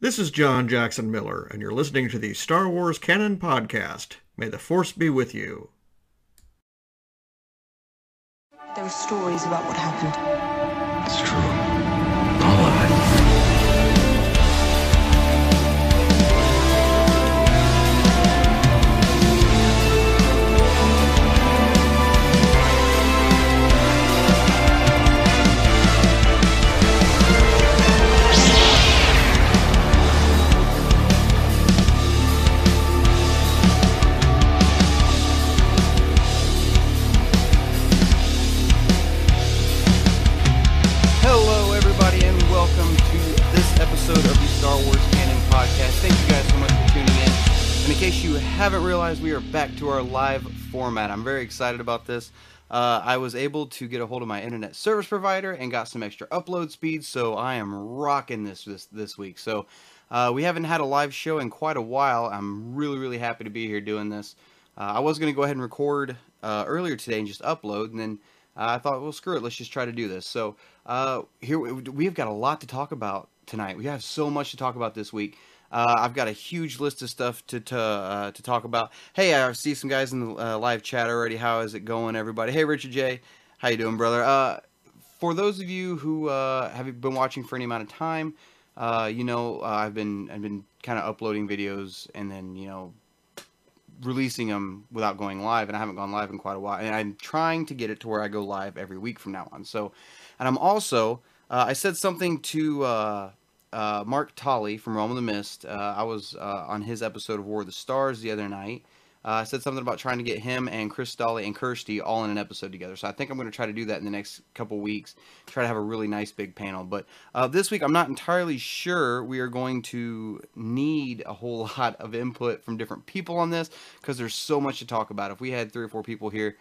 This is John Jackson Miller, and you're listening to the Star Wars Canon Podcast. May the Force be with you. There are stories about what happened. It's true. Case you haven't realized, we are back to our live format. I'm very excited about this. Uh, I was able to get a hold of my internet service provider and got some extra upload speed, so I am rocking this this, this week. So uh, we haven't had a live show in quite a while. I'm really, really happy to be here doing this. Uh, I was going to go ahead and record uh, earlier today and just upload, and then I thought, well, screw it, let's just try to do this. So uh, here we- we've got a lot to talk about tonight. We have so much to talk about this week. Uh, I've got a huge list of stuff to to, uh, to talk about. Hey, I see some guys in the uh, live chat already. How is it going, everybody? Hey, Richard J, how you doing, brother? Uh, for those of you who uh, have been watching for any amount of time, uh, you know I've been I've been kind of uploading videos and then you know releasing them without going live, and I haven't gone live in quite a while. And I'm trying to get it to where I go live every week from now on. So, and I'm also I said something to uh, Mark Tolley from Realm of the Mist. Uh, I was uh, on his episode of War of the Stars the other night. Uh, I said something about trying to get him and Chris Dolly and Kirsty all in an episode together. So I think I'm going to try to do that in the next couple weeks. Try to have a really nice big panel. But uh, this week, I'm not entirely sure we are going to need a whole lot of input from different people on this because there's so much to talk about. If we had three or four people here,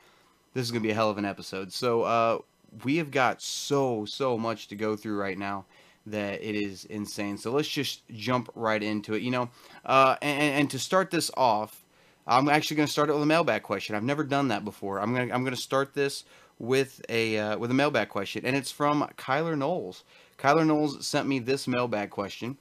this is going to be a hell of an episode. So uh, we have got so so much to go through right now that it is insane. So let's just jump right into it. You know, uh, and, and to start this off, I'm actually going to start it with a mailbag question. I've never done that before. I'm going to I'm going to start this with a uh, with a mailbag question, and it's from Kyler Knowles. Kyler Knowles sent me this mailbag question.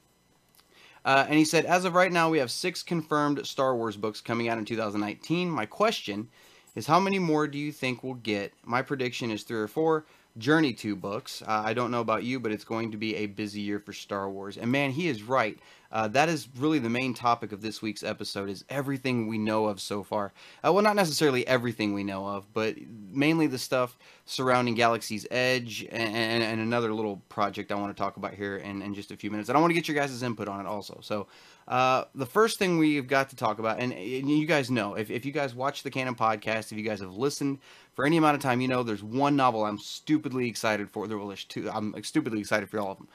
Uh, and he said, as of right now, we have six confirmed Star Wars books coming out in 2019. My question is, how many more do you think we'll get? My prediction is three or four. Journey to books. Uh, I don't know about you, but it's going to be a busy year for Star Wars. And man, he is right. Uh, that is really the main topic of this week's episode is everything we know of so far. Uh, well, not necessarily everything we know of, but mainly the stuff surrounding Galaxy's Edge and, and, and another little project I want to talk about here in, in just a few minutes. And I want to get your guys' input on it also. So uh, the first thing we've got to talk about, and, and you guys know, if, if you guys watch the Canon podcast, if you guys have listened for any amount of time, you know there's one novel I'm stupidly excited for. There was two. I'm stupidly excited for all of them.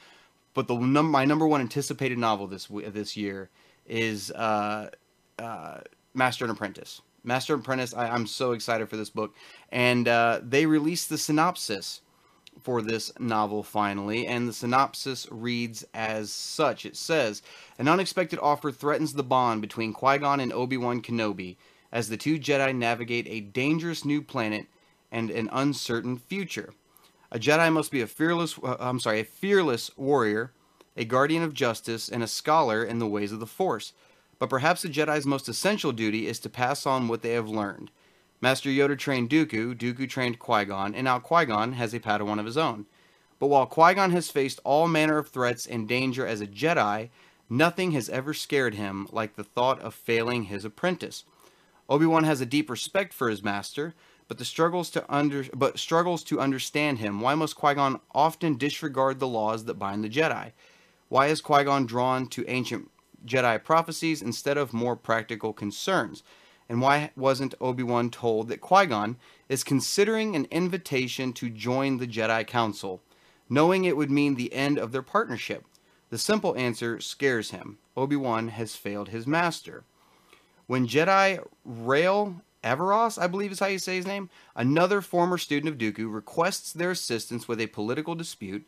But the num- my number one anticipated novel this this year is uh, uh, Master and Apprentice. Master and Apprentice. I, I'm so excited for this book, and uh, they released the synopsis for this novel finally, and the synopsis reads as such. It says, An unexpected offer threatens the bond between Qui Gon and Obi Wan Kenobi as the two Jedi navigate a dangerous new planet and an uncertain future. A Jedi must be a fearless, uh, I'm sorry, a fearless warrior, a guardian of justice, and a scholar in the ways of the Force. But perhaps a Jedi's most essential duty is to pass on what they have learned. Master Yoda trained Dooku, Dooku trained Qui Gon, and now Qui Gon has a Padawan of his own. But while Qui Gon has faced all manner of threats and danger as a Jedi, nothing has ever scared him like the thought of failing his apprentice. Obi Wan has a deep respect for his master, but the struggles to under but struggles to understand him. Why must Qui Gon often disregard the laws that bind the Jedi? Why is Qui Gon drawn to ancient Jedi prophecies instead of more practical concerns? And why wasn't Obi Wan told that Qui Gon is considering an invitation to join the Jedi Council, knowing it would mean the end of their partnership? The simple answer scares him. Obi Wan has failed his master. When Jedi Rael Averross, I believe is how you say his name, another former student of Dooku, requests their assistance with a political dispute,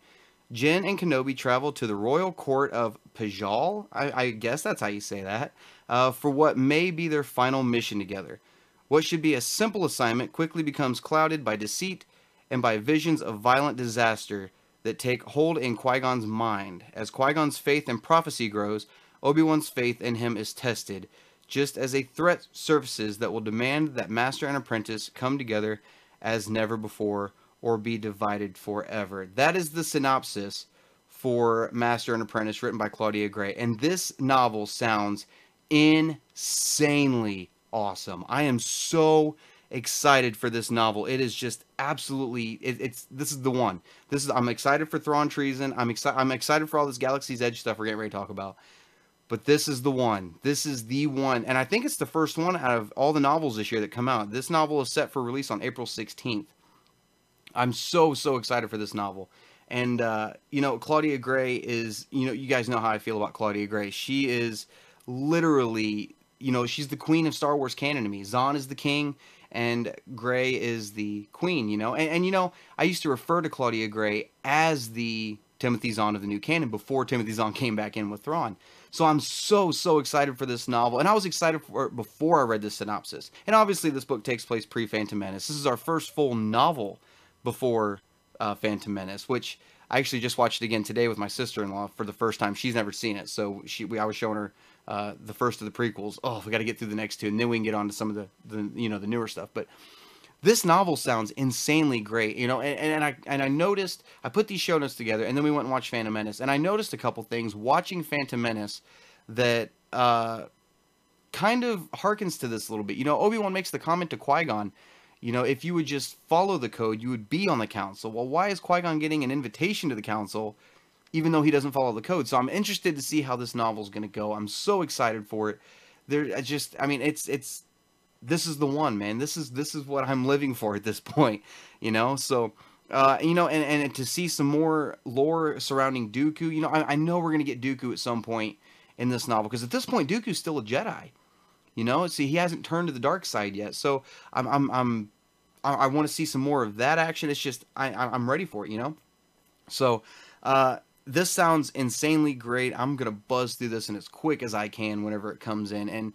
Jinn and Kenobi travel to the royal court of Pijal, I, I guess that's how you say that, uh, for what may be their final mission together. What should be a simple assignment quickly becomes clouded by deceit and by visions of violent disaster that take hold in Qui Gon's mind. As Qui Gon's faith and prophecy grows, Obi Wan's faith in him is tested, just as a threat surfaces that will demand that master and apprentice come together as never before or be divided forever. That is the synopsis for Master and Apprentice written by Claudia Gray. And this novel sounds insanely awesome. I am so excited for this novel. It is just absolutely it, it's this is the one. This is I'm excited for Thrawn Treason. I'm excited I'm excited for all this Galaxy's Edge stuff we're getting ready to talk about. But this is the one. This is the one. And I think it's the first one out of all the novels this year that come out. This novel is set for release on April 16th. I'm so so excited for this novel. And uh, you know, Claudia Gray is, you know, you guys know how I feel about Claudia Gray. She is literally, you know, she's the queen of Star Wars canon to me. Zahn is the king, and Gray is the queen, you know. And, and you know, I used to refer to Claudia Gray as the Timothy Zahn of the new canon before Timothy Zahn came back in with Thrawn. So I'm so so excited for this novel, and I was excited for it before I read the synopsis. And obviously, this book takes place pre Phantom Menace. This is our first full novel before uh, Phantom Menace, which I actually just watched it again today with my sister-in-law for the first time. She's never seen it, so she we, I was showing her uh, the first of the prequels. Oh, we got to get through the next two, and then we can get on to some of the, the you know the newer stuff. But this novel sounds insanely great, you know. And, and I and I noticed I put these show notes together, and then we went and watched Phantom Menace, and I noticed a couple things watching Phantom Menace that uh, kind of harkens to this a little bit. You know, Obi Wan makes the comment to Qui Gon you know, if you would just follow the code, you would be on the council. Well, why is Qui Gon getting an invitation to the council, even though he doesn't follow the code? So I'm interested to see how this novel is going to go. I'm so excited for it. There, I just, I mean, it's it's this is the one, man. This is this is what I'm living for at this point. You know, so. Uh, you know, and, and to see some more lore surrounding Dooku, you know, I, I know we're gonna get Dooku at some point in this novel because at this point Dooku's still a Jedi. You know, see, he hasn't turned to the dark side yet, so I'm I'm I'm I want to see some more of that action. It's just I I'm ready for it. You know, so uh, this sounds insanely great. I'm gonna buzz through this and as quick as I can whenever it comes in. And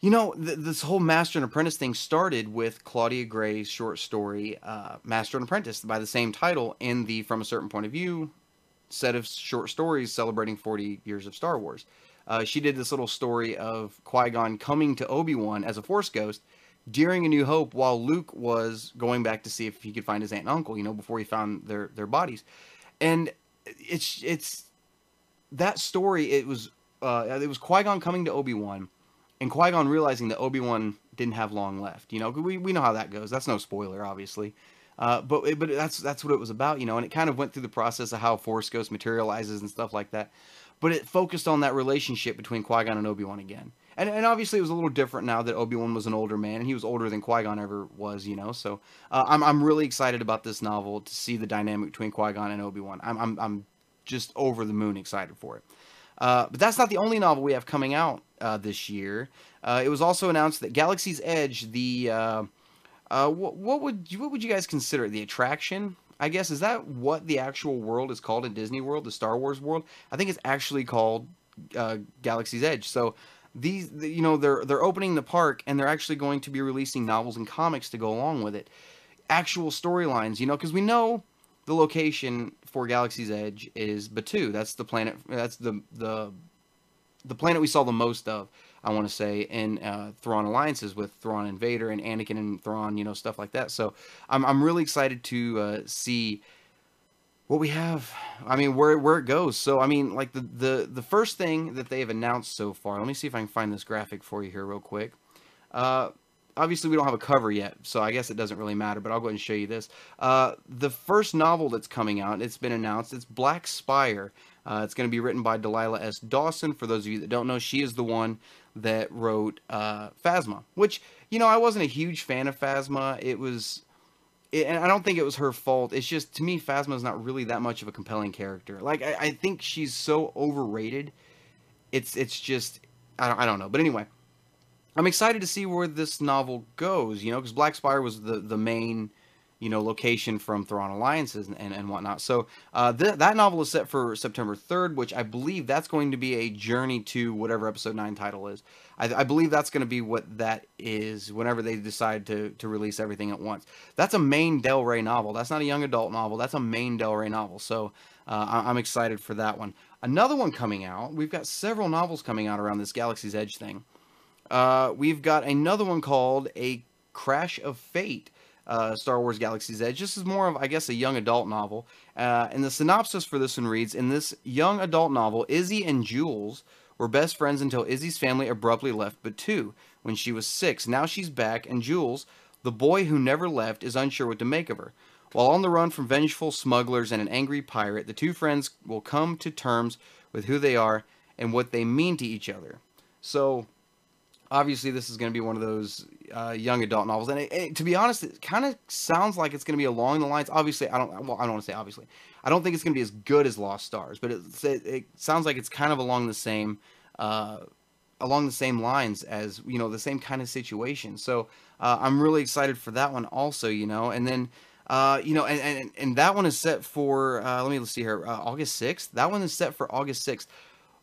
you know, th- this whole Master and Apprentice thing started with Claudia Gray's short story, uh, Master and Apprentice, by the same title in the From a Certain Point of View set of short stories celebrating 40 years of Star Wars. Uh, she did this little story of Qui Gon coming to Obi Wan as a Force ghost during A New Hope while Luke was going back to see if he could find his aunt and uncle, you know, before he found their their bodies. And it's it's that story. It was uh, it was Qui Gon coming to Obi Wan, and Qui Gon realizing that Obi Wan didn't have long left. You know, we we know how that goes. That's no spoiler, obviously. Uh, but but that's that's what it was about, you know, and it kind of went through the process of how Force Ghost materializes and stuff like that. But it focused on that relationship between Qui Gon and Obi Wan again and, and obviously it was a little different now that Obi Wan was an older man, and he was older than Qui Gon ever was, you know. So uh, I'm I'm really excited about this novel to see the dynamic between Qui Gon and Obi Wan. I'm, I'm I'm just over the moon excited for it. Uh, but that's not the only novel we have coming out uh, this year. Uh, it was also announced that Galaxy's Edge, the uh, uh, what, what would you, what would you guys consider the attraction? I guess is that what the actual world is called in Disney World, the Star Wars world? I think it's actually called Galaxy's Edge. So these you know they're they're opening the park and they're actually going to be releasing novels and comics to go along with it. Actual storylines you know because we know the location for galaxy's edge is Batuu that's the planet that's the the the planet we saw the most of i want to say in uh, thrawn alliances with thrawn and vader and anakin and thrawn you know stuff like that. So i'm, I'm really excited to uh, see what we have i mean where where it goes. So i mean like the the the first thing that they have announced so far let me see if i can find this graphic for you here real quick. Uh obviously we don't have a cover yet so i guess it doesn't really matter but i'll go ahead and show you this. Uh the first novel that's coming out it's been announced it's black spire. Uh, it's going to be written by delilah s. Dawson. For those of you that don't know she is the one that wrote uh phasma which you know i wasn't a huge fan of phasma. It was it, and I don't think it was her fault. It's just to me, Phasma is not really that much of a compelling character. Like I, I think she's so overrated. It's it's just I don't, I don't know. But anyway, I'm excited to see where this novel goes. You know, because Black Spire was the the main you know, location from Thrawn Alliances and, and, whatnot. So uh, th- that novel is set for September 3rd, which I believe that's going to be a journey to whatever episode 9 title is. I, I believe that's going to be what that is whenever they decide to, to release everything at once. That's a main Del Rey novel. That's not a young adult novel. That's a main Del Rey novel. So uh, I- I'm excited for that one. Another one coming out. We've got several novels coming out around this Galaxy's Edge thing. Uh, we've got another one called A Crash of Fate uh, Star Wars Galaxy's Edge. This is more of, I guess, a young adult novel. Uh, and the synopsis for this one reads In this young adult novel, Izzy and Jules were best friends until Izzy's family abruptly left Batuu when she was six. Now she's back, and Jules, the boy who never left, is unsure what to make of her. While on the run from vengeful smugglers and an angry pirate, the two friends will come to terms with who they are and what they mean to each other. So, obviously this is going to be one of those uh, young adult novels and it, it, to be honest it kind of sounds like it's going to be along the lines obviously i don't well i don't want to say obviously i don't think it's going to be as good as lost stars but it, it, sounds like it's kind of along the same uh, along the same lines as you know the same kind of situation so uh, i'm really excited for that one also you know and then uh, you know, and, and and that one is set for uh, let me see here, uh, August sixth. That one is set for August sixth.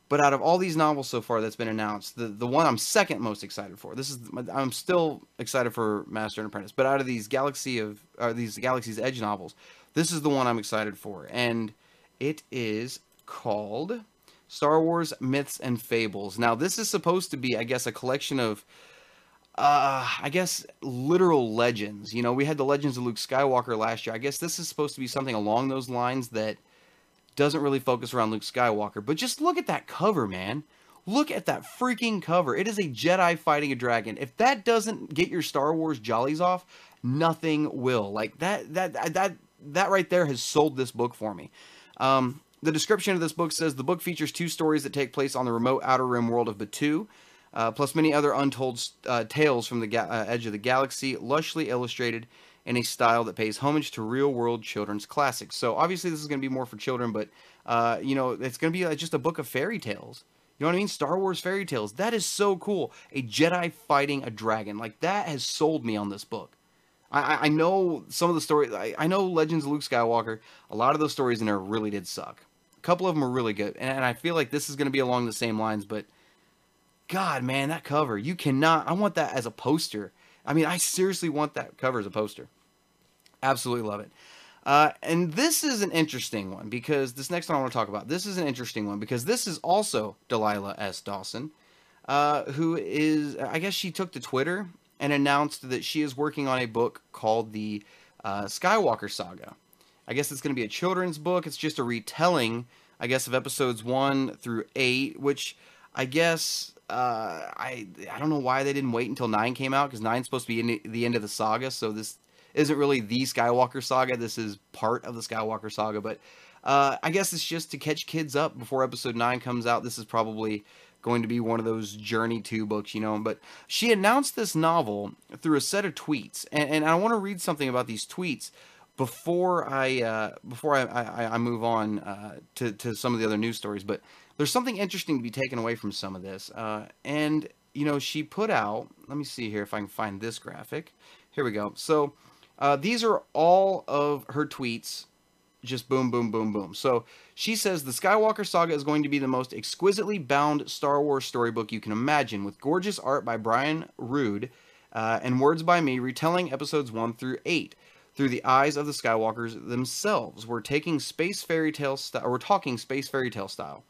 But out of all these novels so far that's been announced, the, the one I'm second most excited for. This is I'm still excited for Master and Apprentice, but out of these Galaxy of or these Galaxy's Edge novels, this is the one I'm excited for, and it is called Star Wars Myths and Fables. Now, this is supposed to be, I guess, a collection of uh, I guess literal legends. You know, we had the legends of Luke Skywalker last year. I guess this is supposed to be something along those lines that doesn't really focus around Luke Skywalker. But just look at that cover, man. Look at that freaking cover. It is a Jedi fighting a dragon. If that doesn't get your Star Wars jollies off, nothing will. Like that that that that right there has sold this book for me. Um, the description of this book says the book features two stories that take place on the remote outer rim world of Batuu uh, plus many other untold uh, tales from the ga- uh, edge of the galaxy, lushly illustrated in a style that pays homage to real-world children's classics. So obviously this is going to be more for children, but uh, you know it's going to be just a book of fairy tales. You know what I mean? Star Wars fairy tales. That is so cool. A Jedi fighting a dragon. Like that has sold me on this book. I, I know some of the stories. I, I, know Legends of Luke Skywalker. A lot of those stories in there really did suck. A couple of them are really good, and, and I feel like this is going to be along the same lines. But God, man, that cover. You cannot. I want that as a poster. I mean, I seriously want that cover as a poster. Absolutely love it. Uh, and this is an interesting one because this next one I want to talk about. This is an interesting one because this is also Delilah S. Dawson, uh, who is, I guess she took to Twitter and announced that she is working on a book called the uh, Skywalker Saga. I guess it's going to be a children's book. It's just a retelling, I guess, of episodes one through eight, which I guess uh, I I don't know why they didn't wait until nine came out because nine's supposed to be in the end of the saga. So this isn't really the Skywalker saga. This is part of the Skywalker saga, but uh, I guess it's just to catch kids up before Episode nine comes out. This is probably going to be one of those Journey to books, you know. But she announced this novel through a set of tweets, and, and I want to read something about these tweets before I uh, before I, I, I move on uh, to to some of the other news stories. But there's something interesting to be taken away from some of this. Uh, and, you know, she put out, let me see here if I can find this graphic. Here we go. So uh, these are all of her tweets, just boom, boom, boom, boom. So she says the Skywalker saga is going to be the most exquisitely bound Star Wars storybook you can imagine, with gorgeous art by Brian Rood uh, and words by me retelling episodes 1 through 8 through the eyes of the Skywalkers themselves. We're taking space fairy tale we're talking space fairy tale style.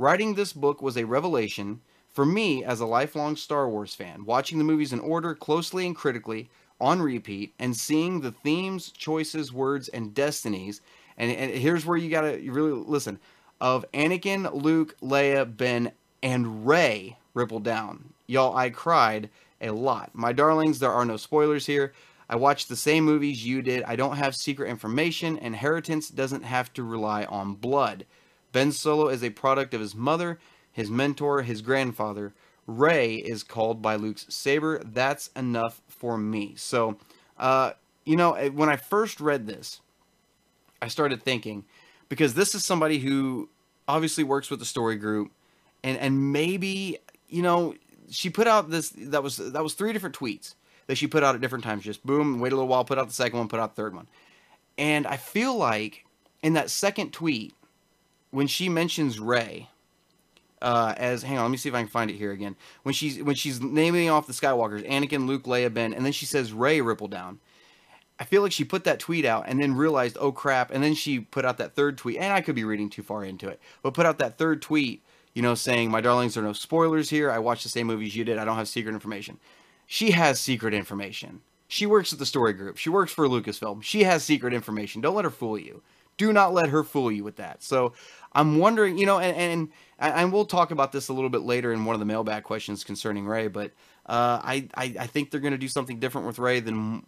Writing this book was a revelation for me as a lifelong Star Wars fan, watching the movies in order, closely and critically, on repeat, and seeing the themes, choices, words, and destinies. And, and here's where you gotta really listen of Anakin, Luke, Leia, Ben, and Rey ripple down. Y'all, I cried a lot. My darlings, there are no spoilers here. I watched the same movies you did. I don't have secret information. Inheritance doesn't have to rely on blood. Ben Solo is a product of his mother, his mentor, his grandfather. Rey is called by Luke's saber. That's enough for me. So, uh, you know, eh, when I first read this, I started thinking because this is somebody who obviously works with the story group, and and maybe you know she put out this that was that was three different tweets that she put out at different times. Just boom, wait a little while, put out the second one, put out the third one. And I feel like in that second tweet, when she mentions Rey uh, as hang on, let me see if I can find it here again. When she's when she's naming off the Skywalkers, Anakin, Luke, Leia, Ben, and then she says Rey Ripple down. I feel like she put that tweet out and then realized, oh crap, and then she put out that third tweet, and I could be reading too far into it, but put out that third tweet, you know, saying, My darlings, there are no spoilers here. I watched the same movies you did. I don't have secret information. She has secret information. She works at the story group. She works for Lucasfilm. She has secret information. Don't let her fool you. Do not let her fool you with that. So I'm wondering, you know, and, and and we'll talk about this a little bit later in one of the mailbag questions concerning Rey, but uh, I, I I think they're going to do something different with Rey than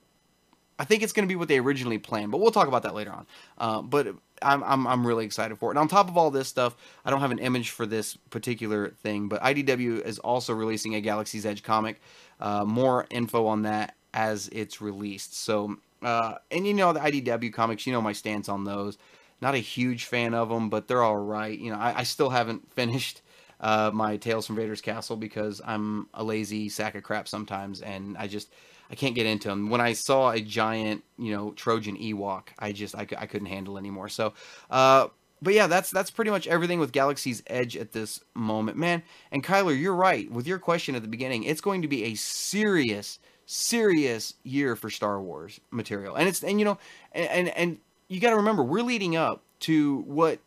I think it's going to be what they originally planned, but we'll talk about that later on. Uh, but I'm, I'm, I'm really excited for it. And on top of all this stuff, I don't have an image for this particular thing, but IDW is also releasing a Galaxy's Edge comic. Uh, more info on that as it's released. So, uh, and you know the IDW comics, you know my stance on those. Not a huge fan of them, but they're all right. You know, I, I still haven't finished uh, my Tales from Vader's Castle because I'm a lazy sack of crap sometimes, and I just I can't get into them. When I saw a giant, you know, Trojan Ewok, I just I, I couldn't handle anymore. So, uh, but yeah, that's that's pretty much everything with Galaxy's Edge at this moment, man. And Kyler, you're right with your question at the beginning. It's going to be a serious, serious year for Star Wars material, and it's and you know, and and, and you got to remember we're leading up to what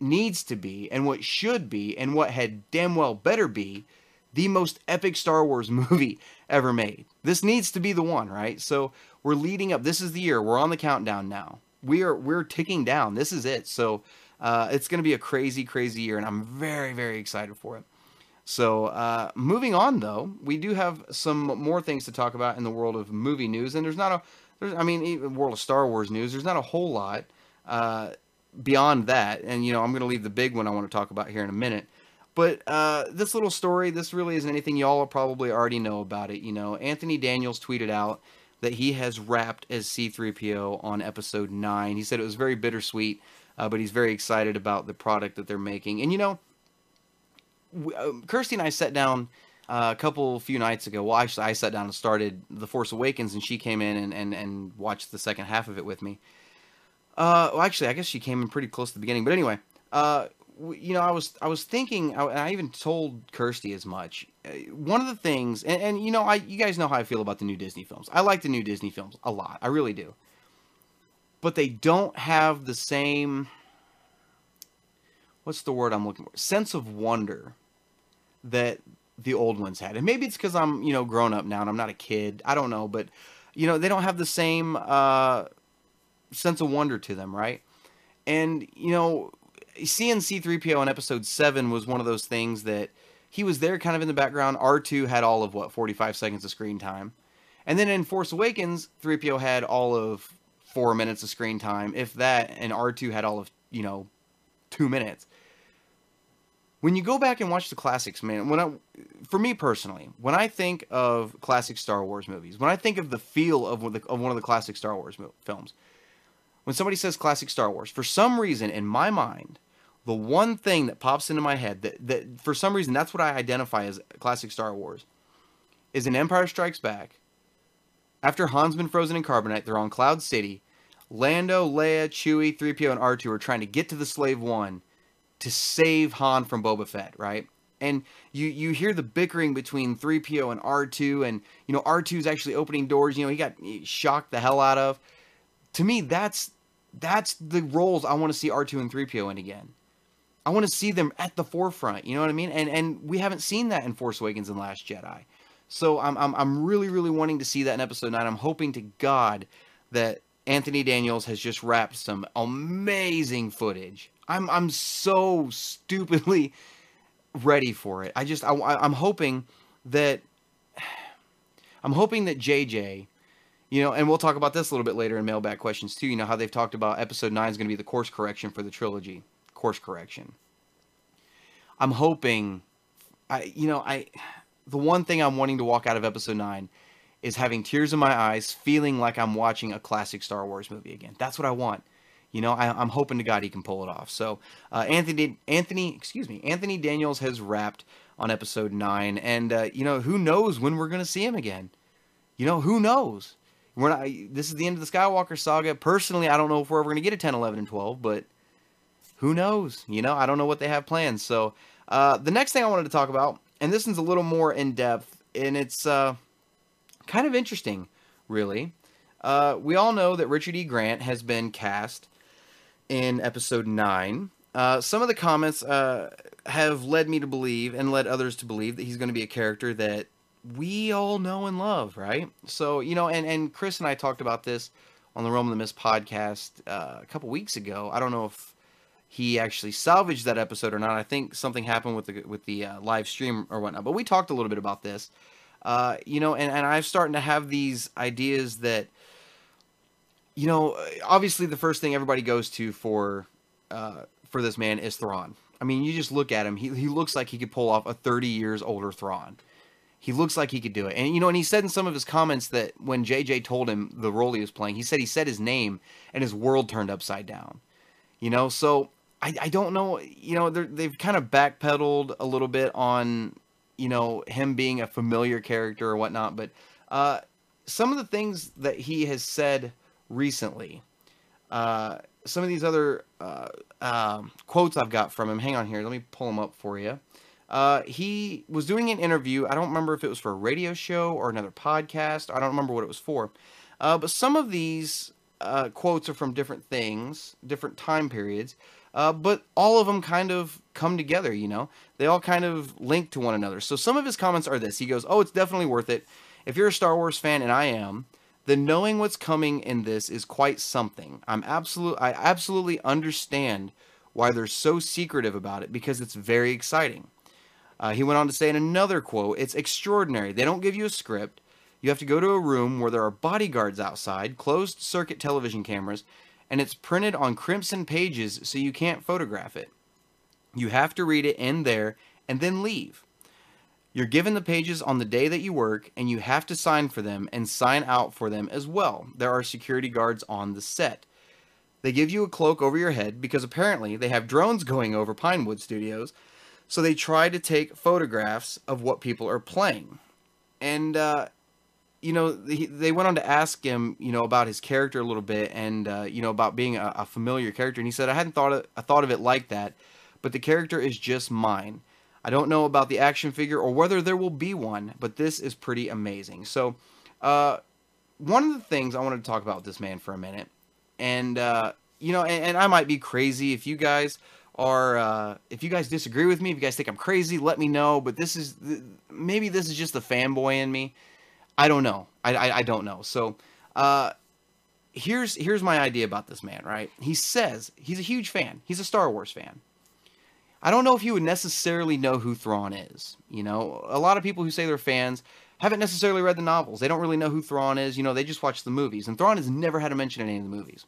needs to be and what should be and what had damn well better be the most epic Star Wars movie ever made. This needs to be the one, right? So we're leading up. This is the year. We're on the countdown now. We are we're ticking down. This is it. So uh, it's going to be a crazy, crazy year, and I'm very, very excited for it. So uh, moving on, though, we do have some more things to talk about in the world of movie news, and there's not a, there's, I mean, even world of Star Wars news. There's not a whole lot uh, beyond that, and you know, I'm going to leave the big one I want to talk about here in a minute. But uh, this little story, this really isn't anything y'all probably already know about it. You know, Anthony Daniels tweeted out that he has wrapped as C3PO on episode 9. He said it was very bittersweet, uh, but he's very excited about the product that they're making. And, you know, Kirsty and I sat down uh, a couple few nights ago. Well, actually, I sat down and started The Force Awakens, and she came in and, and, and watched the second half of it with me. Uh, well, actually, I guess she came in pretty close to the beginning. But anyway, uh, you know, I was I was thinking, I, I even told Kirsty as much. Uh, one of the things, and, and, you know, I you guys know how I feel about the new Disney films. I like the new Disney films a lot. I really do. But they don't have the same. What's the word I'm looking for? Sense of wonder that the old ones had, and maybe it's because I'm you know grown up now and I'm not a kid. I don't know, but you know they don't have the same uh, sense of wonder to them, right? And you know seeing C3PO in episode 7 was one of those things that he was there kind of in the background. R2 had all of what, 45 seconds of screen time. And then in Force Awakens, 3PO had all of four minutes of screen time, if that, and R2 had all of, you know, two minutes. When you go back and watch the classics, man, when I, for me personally, when I think of classic Star Wars movies, when I think of the feel of, the, of one of the classic Star Wars films, when somebody says classic Star Wars, for some reason in my mind, the one thing that pops into my head that, that for some reason that's what I identify as classic Star Wars is an Empire Strikes Back. After Han's been frozen in carbonite, they're on Cloud City. Lando, Leia, Chewie, 3PO, and R2 are trying to get to the Slave One to save Han from Boba Fett, right? And you you hear the bickering between 3PO and R2, and you know R2 is actually opening doors. You know he got shocked the hell out of. To me, that's that's the roles I want to see R2 and 3PO in again. I want to see them at the forefront. You know what I mean? And and we haven't seen that in Force Awakens and Last Jedi. So I'm I'm I'm really really wanting to see that in Episode Nine. I'm hoping to God that Anthony Daniels has just wrapped some amazing footage. I'm I'm so stupidly ready for it. I just I, I'm hoping that I'm hoping that JJ, you know, and we'll talk about this a little bit later in mailbag questions too. You know how they've talked about Episode Nine is going to be the course correction for the trilogy course correction. I'm hoping, I you know I, the one thing I'm wanting to walk out of episode nine is having tears in my eyes, feeling like I'm watching a classic Star Wars movie again. That's what I want. You know, I, am hoping to God he can pull it off. So, uh, Anthony, Anthony, excuse me, Anthony Daniels has wrapped on episode nine, and uh, you know, who knows when we're going to see him again. you know, who knows? We're not. This is the end of the Skywalker saga. Personally, I don't know if we're ever going to get a 10, 11, and 12, but who knows? You know, I don't know what they have planned. So, uh, the next thing I wanted to talk about, and this one's a little more in depth, and it's uh, kind of interesting, really. Uh, we all know that Richard E. Grant has been cast in episode 9. Uh, some of the comments uh, have led me to believe and led others to believe that he's going to be a character that we all know and love, right? So, you know, and, and Chris and I talked about this on the Realm of the Mist podcast uh, a couple weeks ago. I don't know if he actually salvaged that episode or not. I think something happened with the with the uh, live stream or whatnot. But we talked a little bit about this, uh, you know, and, and I'm starting to have these ideas that, you know, obviously the first thing everybody goes to for uh, for this man is Thrawn. I mean, you just look at him; he he looks like he could pull off a 30 years older Thrawn. He looks like he could do it. And you know, and he said in some of his comments that when JJ told him the role he was playing, he said he said his name and his world turned upside down. You know, so I, I don't know. You know, they've kind of backpedaled a little bit on you know him being a familiar character or whatnot, but uh, some of the things that he has said recently, uh, some of these other uh, um, quotes I've got from him. Hang on here, let me pull them up for you. Uh, he was doing an interview. I don't remember if it was for a radio show or another podcast. I don't remember what it was for. Uh, but some of these uh, quotes are from different things, different time periods. Uh, but all of them kind of come together, you know? They all kind of link to one another. So some of his comments are this. He goes, Oh, it's definitely worth it. If you're a Star Wars fan, and I am, then knowing what's coming in this is quite something. I'm absolute I absolutely understand why they're so secretive about it because it's very exciting. Uh, he went on to say in another quote, It's extraordinary. They don't give you a script. You have to go to a room where there are bodyguards outside, closed circuit television cameras, and it's printed on crimson pages so you can't photograph it. You have to read it in there and then leave. You're given the pages on the day that you work, and you have to sign for them and sign out for them as well. There are security guards on the set. They give you a cloak over your head because apparently they have drones going over Pinewood Studios so they try to take photographs of what people are playing. And, uh, you know, they went on to ask him, you know, about his character a little bit and, uh, you know, about being a, a, familiar character. And he said, I hadn't thought of, I thought of it like that, but the character is just mine. I don't know about the action figure or whether there will be one, but this is pretty amazing. So, uh, one of the things I wanted to talk about this man for a minute, and, uh, you know, and, and I might be crazy if you guys are uh, if you guys disagree with me, if you guys think I'm crazy, let me know. But this is maybe this is just the fanboy in me. I don't know. I, I, I don't know. So uh, here's here's my idea about this man. Right? He says he's a huge fan. He's a Star Wars fan. I don't know if you would necessarily know who Thrawn is. You know, a lot of people who say they're fans haven't necessarily read the novels. They don't really know who Thrawn is. You know, they just watch the movies. And Thrawn has never had a mention in any of the movies.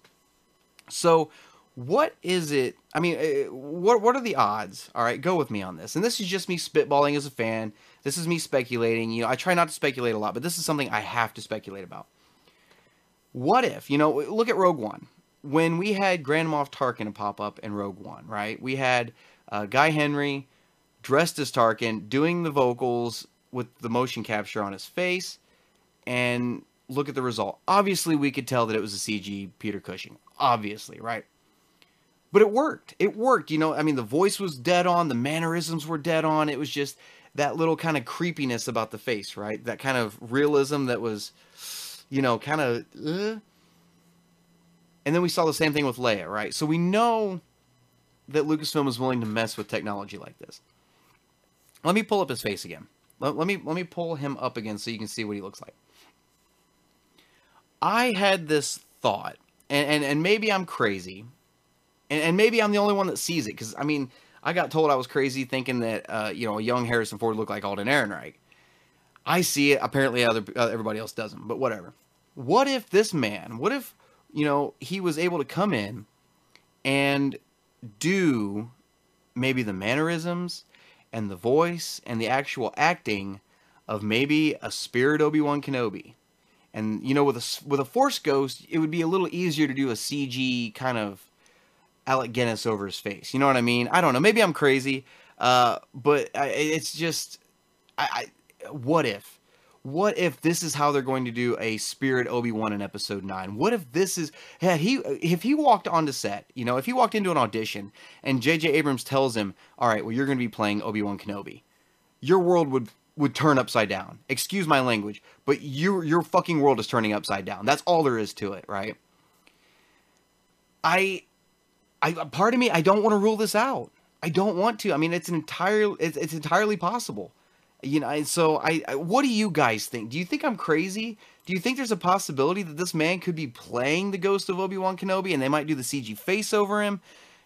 So what is it? I mean, uh, what what are the odds? All right, go with me on this. And this is just me spitballing as a fan. This is me speculating. You know, I try not to speculate a lot, but this is something I have to speculate about. What if, you know, look at Rogue One. When we had Grand Moff Tarkin pop up in Rogue One, right? We had uh, Guy Henry dressed as Tarkin doing the vocals with the motion capture on his face, and look at the result. Obviously, we could tell that it was a CG Peter Cushing. Obviously, right? but it worked. It worked. You know, I mean, the voice was dead on, the mannerisms were dead on. It was just that little kind of creepiness about the face, right? That kind of realism that was, you know, kind of. Uh. And then we saw the same thing with Leia, right? So we know that Lucasfilm is willing to mess with technology like this. Let me pull up his face again. Let, let me let me pull him up again so you can see what he looks like. I had this thought, and, and, and maybe I'm crazy, and, and maybe I'm the only one that sees it because I mean I got told I was crazy thinking that uh, you know a young Harrison Ford looked like Alden Ehrenreich. I see it. Apparently, other uh, everybody else doesn't. But whatever. What if this man? What if you know he was able to come in and do maybe the mannerisms and the voice and the actual acting of maybe a spirit Obi Wan Kenobi. And you know, with a with a Force Ghost, it would be a little easier to do a CG kind of Alec Guinness over his face. You know what I mean? I don't know. Maybe I'm crazy, uh, but I, it's just, I, I, what if, what if this is how they're going to do a Spirit Obi Wan in Episode Nine? What if this is had he if he walked onto set, you know, if he walked into an audition and J.J. Abrams tells him, "All right, well, you're going to be playing Obi Wan Kenobi," your world would would turn upside down. Excuse my language, but your your fucking world is turning upside down. That's all there is to it, right? I, I part of me, I don't want to rule this out. I don't want to. I mean, it's an entire it's, it's entirely possible you know so I, I, what do you guys think? Do you think i'm crazy? Do you think there's a possibility that this man could be playing the ghost of obi-wan kenobi and they might do the cg face over him?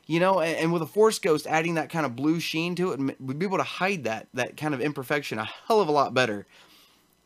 You know and, and with a force ghost adding that kind of blue sheen to it we'd be able to hide that that kind of imperfection a hell of a lot better.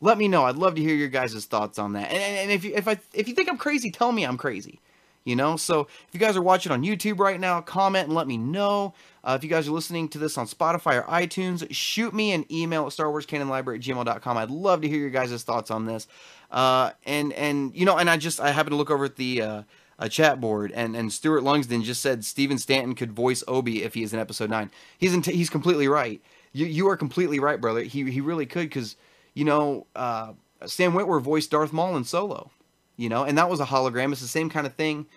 Let me know. I'd love to hear your guys' thoughts on that. And, and if you if i if you think i'm crazy tell me i'm crazy you know? So if you guys are watching on youtube right now comment and let me know. Uh, if you guys are listening to this on spotify or itunes shoot me an email at star wars canon library at gmail.com i'd love to hear your guys' thoughts on this. Uh, and and you know and i just i happen to look over at the uh, a chat board and and Stuart Lungsden just said Stephen Stanton could voice Obi if he is in episode 9 he's in t- he's completely right. You you are completely right brother. He he really could cuz you know uh, Sam Witwer voiced Darth Maul in Solo you know, and that was a hologram. It's the same kind of thing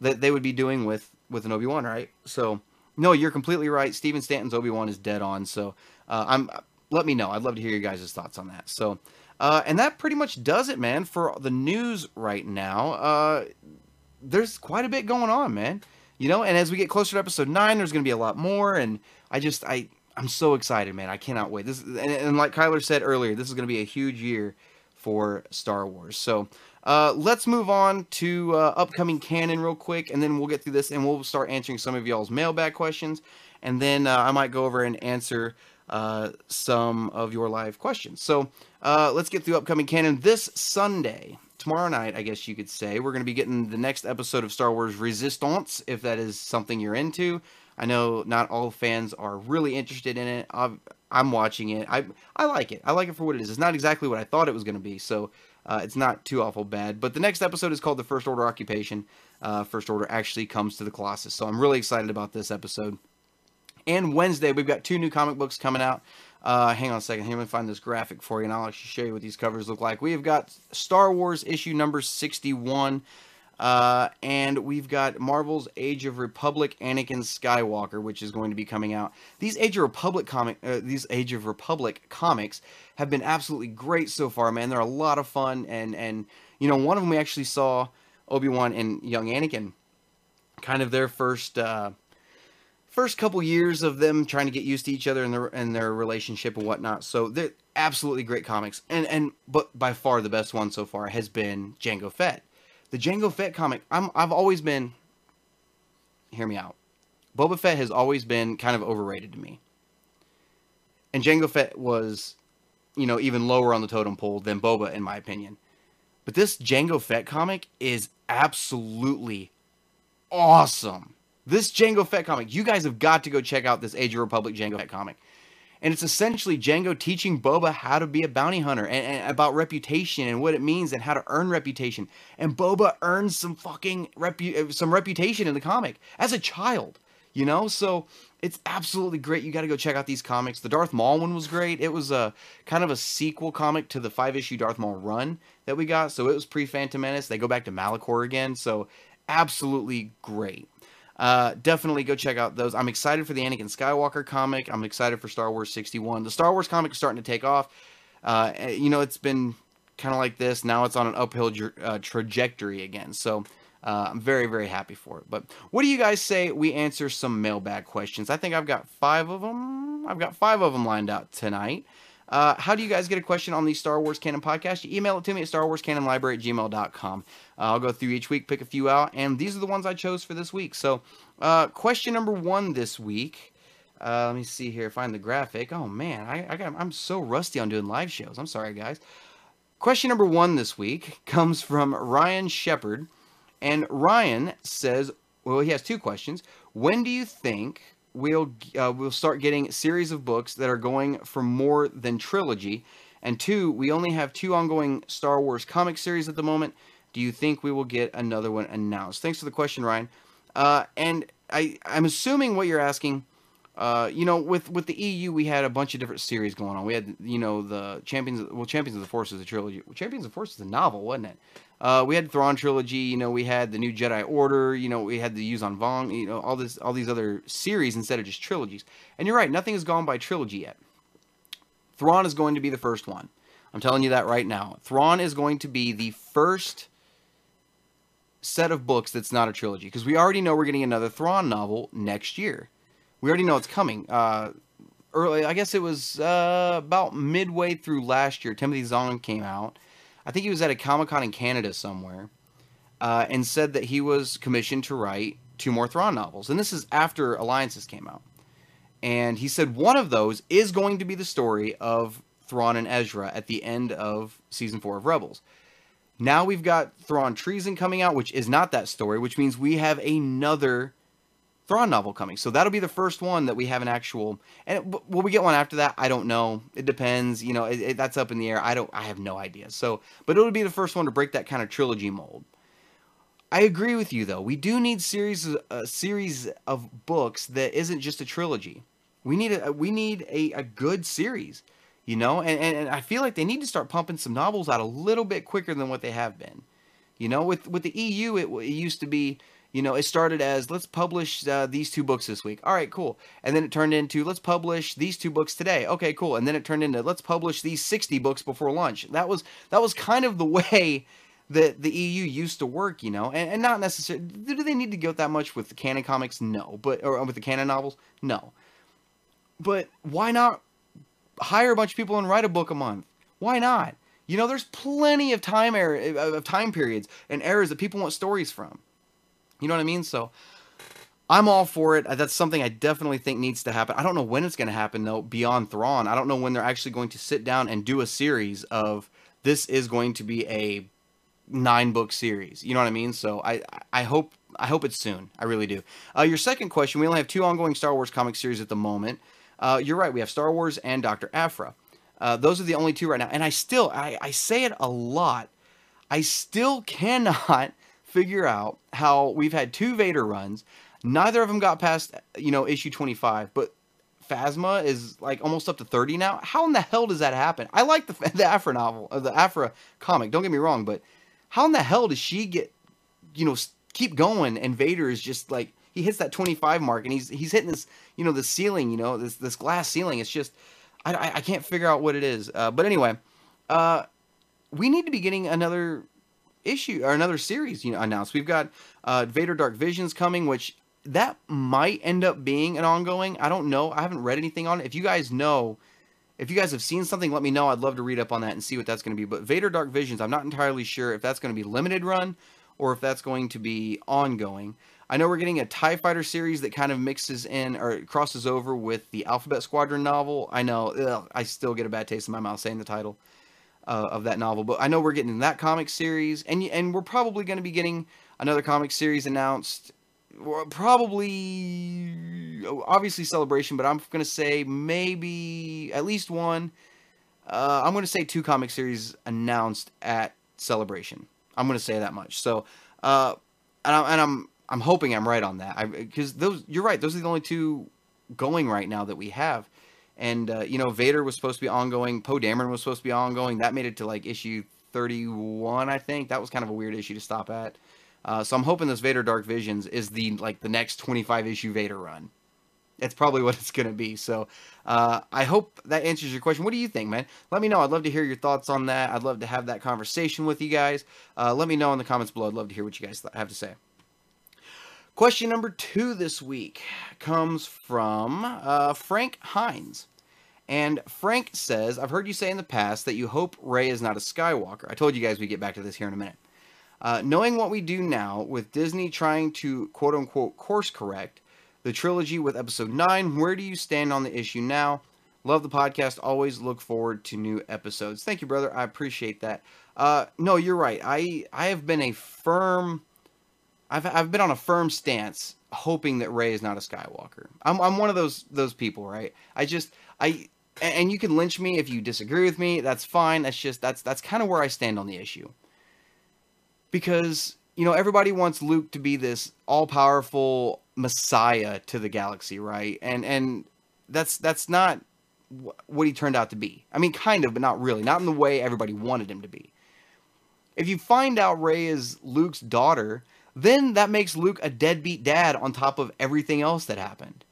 that they would be doing with with an Obi Wan, right? So, no, you're completely right. Stephen Stanton's Obi Wan is dead on. So, uh, I'm let me know. I'd love to hear your guys' thoughts on that. So, uh, and that pretty much does it, man, for the news right now. Uh, there's quite a bit going on, man. You know, and as we get closer to episode nine, there's going to be a lot more. And I just, I, I'm so excited, man. I cannot wait. This, and, and like Kyler said earlier, this is going to be a huge year for Star Wars. So, uh, let's move on to uh, upcoming canon real quick, and then we'll get through this and we'll start answering some of y'all's mailbag questions. And then uh, I might go over and answer uh, some of your live questions. So uh, let's get through upcoming canon this Sunday. Tomorrow night, I guess you could say, we're going to be getting the next episode of Star Wars Resistance, if that is something you're into. I know not all fans are really interested in it. i am watching it. I I like it. I like it for what it is. It's not exactly what I thought it was going to be. So uh, it's not too awful bad. But the next episode is called The First Order Occupation. Uh, First Order actually comes to the Colossus. So I'm really excited about this episode. And Wednesday, we've got two new comic books coming out. Uh, hang on a second. Let me find this graphic for you, and I'll actually show you what these covers look like. We have got Star Wars issue number 61. Uh, and we've got Marvel's Age of Republic Anakin Skywalker, which is going to be coming out. These Age of Republic comic, uh, these Age of Republic comics have been absolutely great so far, man. They're a lot of fun, and and you know one of them we actually saw Obi Wan and young Anakin, kind of their first. Uh, first couple years of them trying to get used to each other and their and their relationship and whatnot. So they're absolutely great comics. And and but by far the best one so far has been Jango Fett the Jango Fett comic, I'm I've always been hear me out. Boba Fett has always been kind of overrated to me. And Jango Fett was, you know, even lower on the totem pole than Boba in my opinion. But this Jango Fett comic is absolutely awesome. This Jango Fett comic, you guys have got to go check out this Age of Republic Jango Fett comic and it's essentially Jango teaching Boba how to be a bounty hunter and, and, about reputation and what it means and how to earn reputation. And Boba earns some fucking repu- uh, some reputation in the comic as a child, you know. So it's absolutely great. You got to go check out these comics. The Darth Maul one was great. It was a kind of a sequel comic to the five issue Darth Maul run that we got. So it was pre Phantom Menace. They go back to Malachor again. So absolutely great. Uh, definitely go check out those. I'm excited for the Anakin Skywalker comic. I'm excited for Star Wars 61. The Star Wars comic is starting to take off. Uh, eh, you know, it's been kind of like this. Now it's on an uphill uh, trajectory again. So uh, I'm very, very happy for it. But what do you guys say we answer some mailbag questions? I think I've got five of them. I've got five of them lined out tonight. Uh, how do you guys get a question on the Star Wars Canon podcast? You email it to me at starwarscanonlibrary at gmail.com. Uh, I'll go through each week, pick a few out, and these are the ones I chose for this week. So, uh, question number one this week. Uh, let me see here. Find the graphic. Oh man, I, I got. I'm so rusty on doing live shows. I'm sorry, guys. Question number one this week comes from Ryan Shepard, and Ryan says, well, he has two questions. When do you think we'll uh, we'll start getting series of books that are going for more than trilogy. And two, we only have two ongoing Star Wars comic series at the moment. Do you think we will get another one announced? Thanks for the question, Ryan. Uh, and I, I'm assuming what you're asking uh, you know, with with the EU, we had a bunch of different series going on. We had, you know, the Champions, well, Champions of the Force is a trilogy. Champions of the Force is a novel, wasn't it? Uh, we had Thrawn trilogy. You know, we had the New Jedi Order. You know, we had the Yuuzhan Vong. You know, all this, all these other series instead of just trilogies. And you're right, nothing has gone by trilogy yet. Thrawn is going to be the first one. I'm telling you that right now. Thrawn is going to be the first set of books that's not a trilogy because we already know we're getting another Thrawn novel next year. We already know it's coming. Uh, early, I guess it was uh, about midway through last year. Timothy Zahn came out. I think he was at a Comic Con in Canada somewhere, uh, and said that he was commissioned to write two more Thrawn novels. And this is after Alliances came out. And he said one of those is going to be the story of Thrawn and Ezra at the end of season four of Rebels. Now we've got Thrawn Treason coming out, which is not that story, which means we have another Thrawn novel coming. So that'll be the first one that we have an actual. And will we get one after that? I don't know. It depends. You know, it, it, that's up in the air. I don't. I have no idea. So, but it'll be the first one to break that kind of trilogy mold. I agree with you though. We do need series a series of books that isn't just a trilogy. We need a uh, we need a, a good series, you know. And, and and I feel like they need to start pumping some novels out a little bit quicker than what they have been. You know, with with the EU, it, it used to be you know, it started as let's publish uh, these two books this week. All right, cool. And then it turned into let's publish these two books today. Okay, cool. And then it turned into let's publish these 60 books before lunch. That was that was kind of the way that the EU used to work, you know, and, and not necessarily. Do they need to go that much with the canon comics? No, but or with the canon novels? No. But why not hire a bunch of people and write a book a month? Why not? You know, there's plenty of time er- of time periods and eras that people want stories from. You know what I mean? So I'm all for it. That's something I definitely think needs to happen. I don't know when it's going to happen though. Beyond Thrawn, I don't know when they're actually going to sit down and do a series of this is going to be a nine book series. You know what I mean? So I I hope I hope it's soon. I really do. Uh, your second question: We only have two ongoing Star Wars comic series at the moment. Uh, you're right. We have Star Wars and Doctor Aphra. Uh, those are the only two right now. And I still I, I say it a lot. I still cannot figure out how we've had two Vader runs. Neither of them got past, you know, issue 25, but Phasma is like almost up to 30 now. How in the hell does that happen? I like the the Aphra novel, uh, the Aphra comic. Don't get me wrong, but how in the hell does she get, you know, keep going and Vader is just like he hits that 25 mark and he's he's hitting this, you know, the ceiling, you know, this this glass ceiling. It's just I I, I can't figure out what it is. Uh, but anyway, uh, we need to be getting another issue or another series you know announced. We've got uh, Vader Dark Visions coming, which that might end up being an ongoing. I don't know. I haven't read anything on it. If you guys know, if you guys have seen something, let me know. I'd love to read up on that and see what that's going to be. But Vader Dark Visions, I'm not entirely sure if that's going to be limited run or if that's going to be ongoing. I know we're getting a TIE Fighter series that kind of mixes in or crosses over with the Alphabet Squadron novel. I know, ugh, I still get a bad taste in my mouth saying the title uh, of that novel. But I know we're getting that comic series, and and we're probably going to be getting another comic series announced. Probably, obviously, celebration, but I'm going to say maybe at least one. Uh, I'm going to say two comic series announced at celebration. I'm going to say that much. So, uh, and, I, and I'm I'm hoping I'm right on that. Because those, you're right. Those are the only two going right now that we have. And uh, you know, Vader was supposed to be ongoing. Poe Dameron was supposed to be ongoing. That made it to like issue 31, I think. That was kind of a weird issue to stop at. Uh, so I'm hoping this Vader Dark Visions is the like the next 25 issue Vader run. It's probably what it's going to be. So uh, I hope that answers your question. What do you think, man? Let me know. I'd love to hear your thoughts on that. I'd love to have that conversation with you guys. Uh, let me know in the comments below. I'd love to hear what you guys have to say. Question number two this week comes from uh, Frank Hines. And Frank says, I've heard you say in the past that you hope Rey is not a Skywalker. I told you guys we'd get back to this here in a minute. Uh, knowing what we do now, with Disney trying to quote unquote course correct the trilogy with episode 9, where do you stand on the issue now? Love the podcast. Always look forward to new episodes. Thank you, brother. I appreciate that. Uh, no, you're right. I, I have been a firm I've I've been on a firm stance, hoping that Rey is not a Skywalker. I'm I'm one of those those people, right? I just I and you can lynch me if you disagree with me. That's fine. That's just that's that's kind of where I stand on the issue. Because you know everybody wants Luke to be this all powerful messiah to the galaxy, right? And and that's that's not what he turned out to be. I mean, kind of, but not really. Not in the way everybody wanted him to be. If you find out Rey is Luke's daughter, then that makes Luke a deadbeat dad on top of everything else that happened.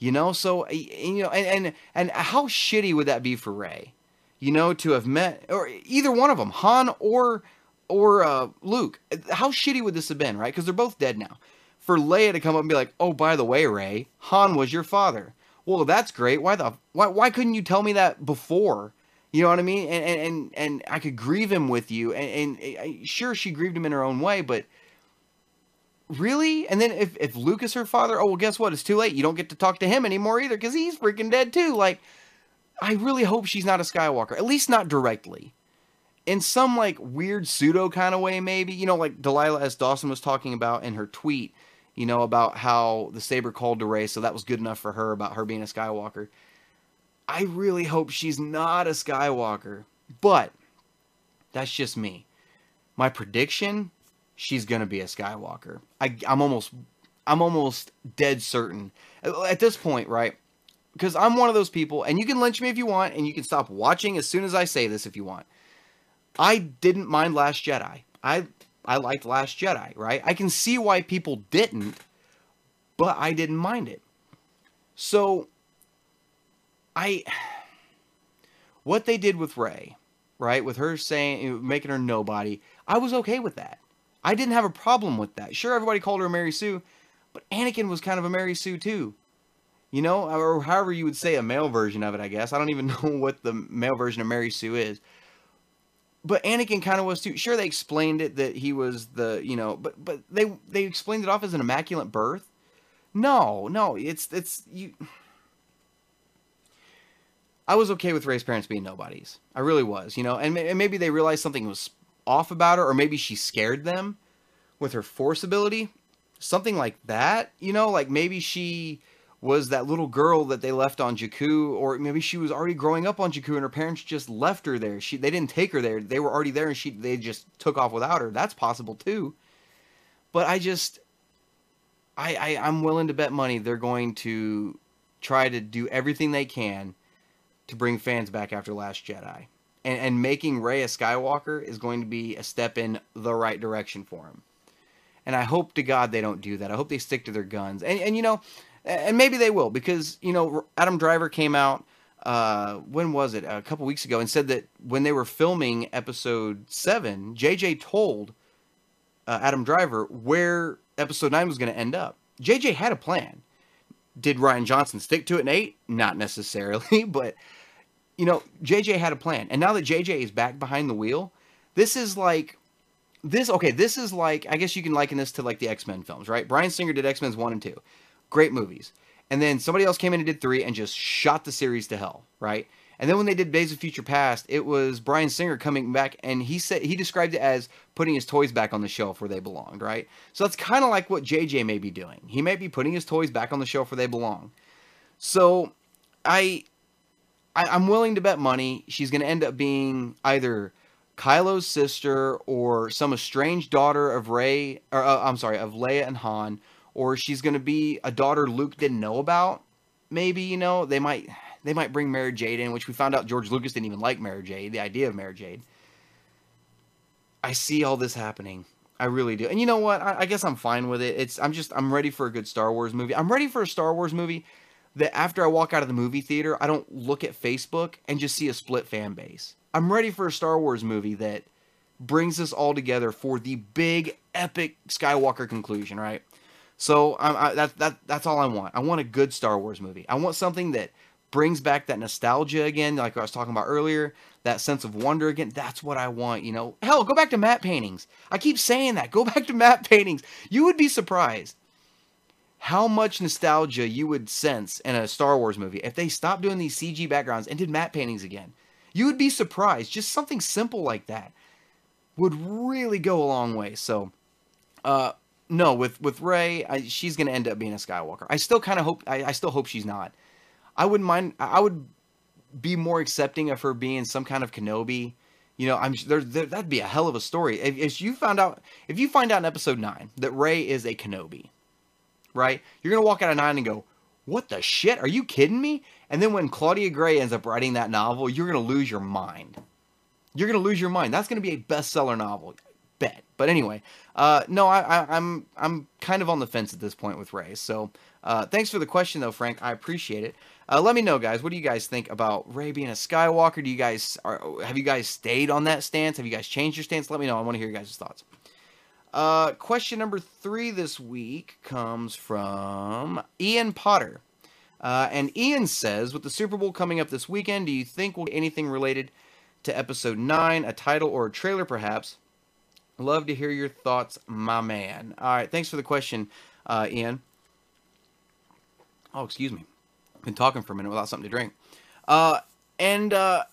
You know, so you know, and and and how shitty would that be for Rey? You know, to have met or either one of them, Han or or uh, Luke. How shitty would this have been, right? Because they're both dead now. For Leia to come up and be like, "Oh, by the way, Rey, Han was your father." Well, that's great. Why the why why couldn't you tell me that before? You know what I mean? And and and, and I could grieve him with you. And, and uh, sure, she grieved him in her own way, but really? And then if if Luke is her father, oh well, guess what? It's too late. You don't get to talk to him anymore either because he's freaking dead too. Like, I really hope she's not a Skywalker. At least not directly. In some like weird pseudo kind of way, maybe. You know, like Delilah S. Dawson was talking about in her tweet. You know about how the saber called to Rey, so that was good enough for her about her being a Skywalker. I really hope she's not a Skywalker, but that's just me. My prediction: she's gonna be a Skywalker. I, I'm almost, I'm almost dead certain at this point, right? Because I'm one of those people, and you can lynch me if you want, and you can stop watching as soon as I say this if you want. I didn't mind Last Jedi. I I liked Last Jedi, right? I can see why people didn't, but I didn't mind it. So I what they did with Rey, right? With her saying making her nobody, I was okay with that. I didn't have a problem with that. Sure, everybody called her Mary Sue, but Anakin was kind of a Mary Sue too. You know, or however you would say a male version of it, I guess. I don't even know what the male version of Mary Sue is. But Anakin kind of was too. Sure, they explained it that he was the, you know, but but they they explained it off as an immaculate birth. No, no, it's it's you. I was okay with Rey's parents being nobodies. I really was, you know, and, and maybe they realized something was off about her, or maybe she scared them with her force ability, something like that. You know, like maybe she was that little girl that they left on Jakku, or maybe she was already growing up on Jakku and her parents just left her there. She they didn't take her there; they were already there, and she they just took off without her. That's possible too. But I just, I, I I'm willing to bet money they're going to try to do everything they can to bring fans back after Last Jedi. And, and making Rey a Skywalker is going to be a step in the right direction for him. And I hope to God they don't do that. I hope they stick to their guns. And, and you know, and maybe they will because, you know, Adam Driver came out, uh, when was it? A couple weeks ago and said that when they were filming episode 7, JJ told uh, Adam Driver where episode 9 was going to end up. JJ had a plan. Did Rian Johnson stick to it 8? Not necessarily, but you know, JJ had a plan. And now that JJ is back behind the wheel, this is like this okay, this is like I guess you can liken this to like the X-Men films, right? Bryan Singer did X-Men's 1 and 2. Great movies. And then somebody else came in and did 3 and just shot the series to hell, right? And then when they did Days of Future Past, it was Bryan Singer coming back and he said he described it as putting his toys back on the shelf where they belonged, right? So that's kind of like what JJ may be doing. He may be putting his toys back on the shelf where they belong. So I I, am willing to bet money she's going to end up being either Kylo's sister or some estranged daughter of Rey, or uh, I'm sorry, of Leia and Han, or she's going to be a daughter Luke didn't know about. Maybe you know they might they might bring Mara Jade in, which we found out George Lucas didn't even like Mara Jade, the idea of Mara Jade. I see all this happening. I really do. And you know what? I, I guess I'm fine with it. It's I'm just I'm ready for a good Star Wars movie. I'm ready for a Star Wars movie that after I walk out of the movie theater, I don't look at Facebook and just see a split fan base. I'm ready for a Star Wars movie that brings us all together for the big epic Skywalker conclusion, right? So I, I, that that that's all I want. I want a good Star Wars movie. I want something that brings back that nostalgia again, like I was talking about earlier, that sense of wonder again. That's what I want. You know, hell, go back to matte paintings. I keep saying that. Go back to matte paintings. You would be surprised how much nostalgia you would sense in a Star Wars movie if they stopped doing these CG backgrounds and did matte paintings again. You would be surprised. Just something simple like that would really go a long way. So, uh, no, with with Rey, I, she's gonna end up being a Skywalker. I still kind of hope. I, I still hope she's not. I wouldn't mind. I would be more accepting of her being some kind of Kenobi. You know, I'm there, there that'd be a hell of a story. If, if you found out, if you find out in Episode Nine that Rey is a Kenobi, right? You're gonna walk out of nine and go, what the shit? Are you kidding me? And then when Claudia Gray ends up writing that novel, you're gonna lose your mind. You're gonna lose your mind. That's gonna be a bestseller novel, bet. But anyway, uh, no, I, I, I'm I'm kind of on the fence at this point with Rey. So uh, thanks for the question though, Frank. I appreciate it. Uh, let me know, guys. What do you guys think about Rey being a Skywalker? Do you guys are have you guys stayed on that stance? Have you guys changed your stance? Let me know. I want to hear your guys' thoughts. Uh, question number three this week comes from Ian Potter. Uh, and Ian says, with the Super Bowl coming up this weekend, do you think we'll get anything related to episode 9, a title or a trailer perhaps? Love to hear your thoughts, my man. All right, thanks for the question, uh, Ian. Oh, excuse me. Been talking for a minute without something to drink. Uh, and uh,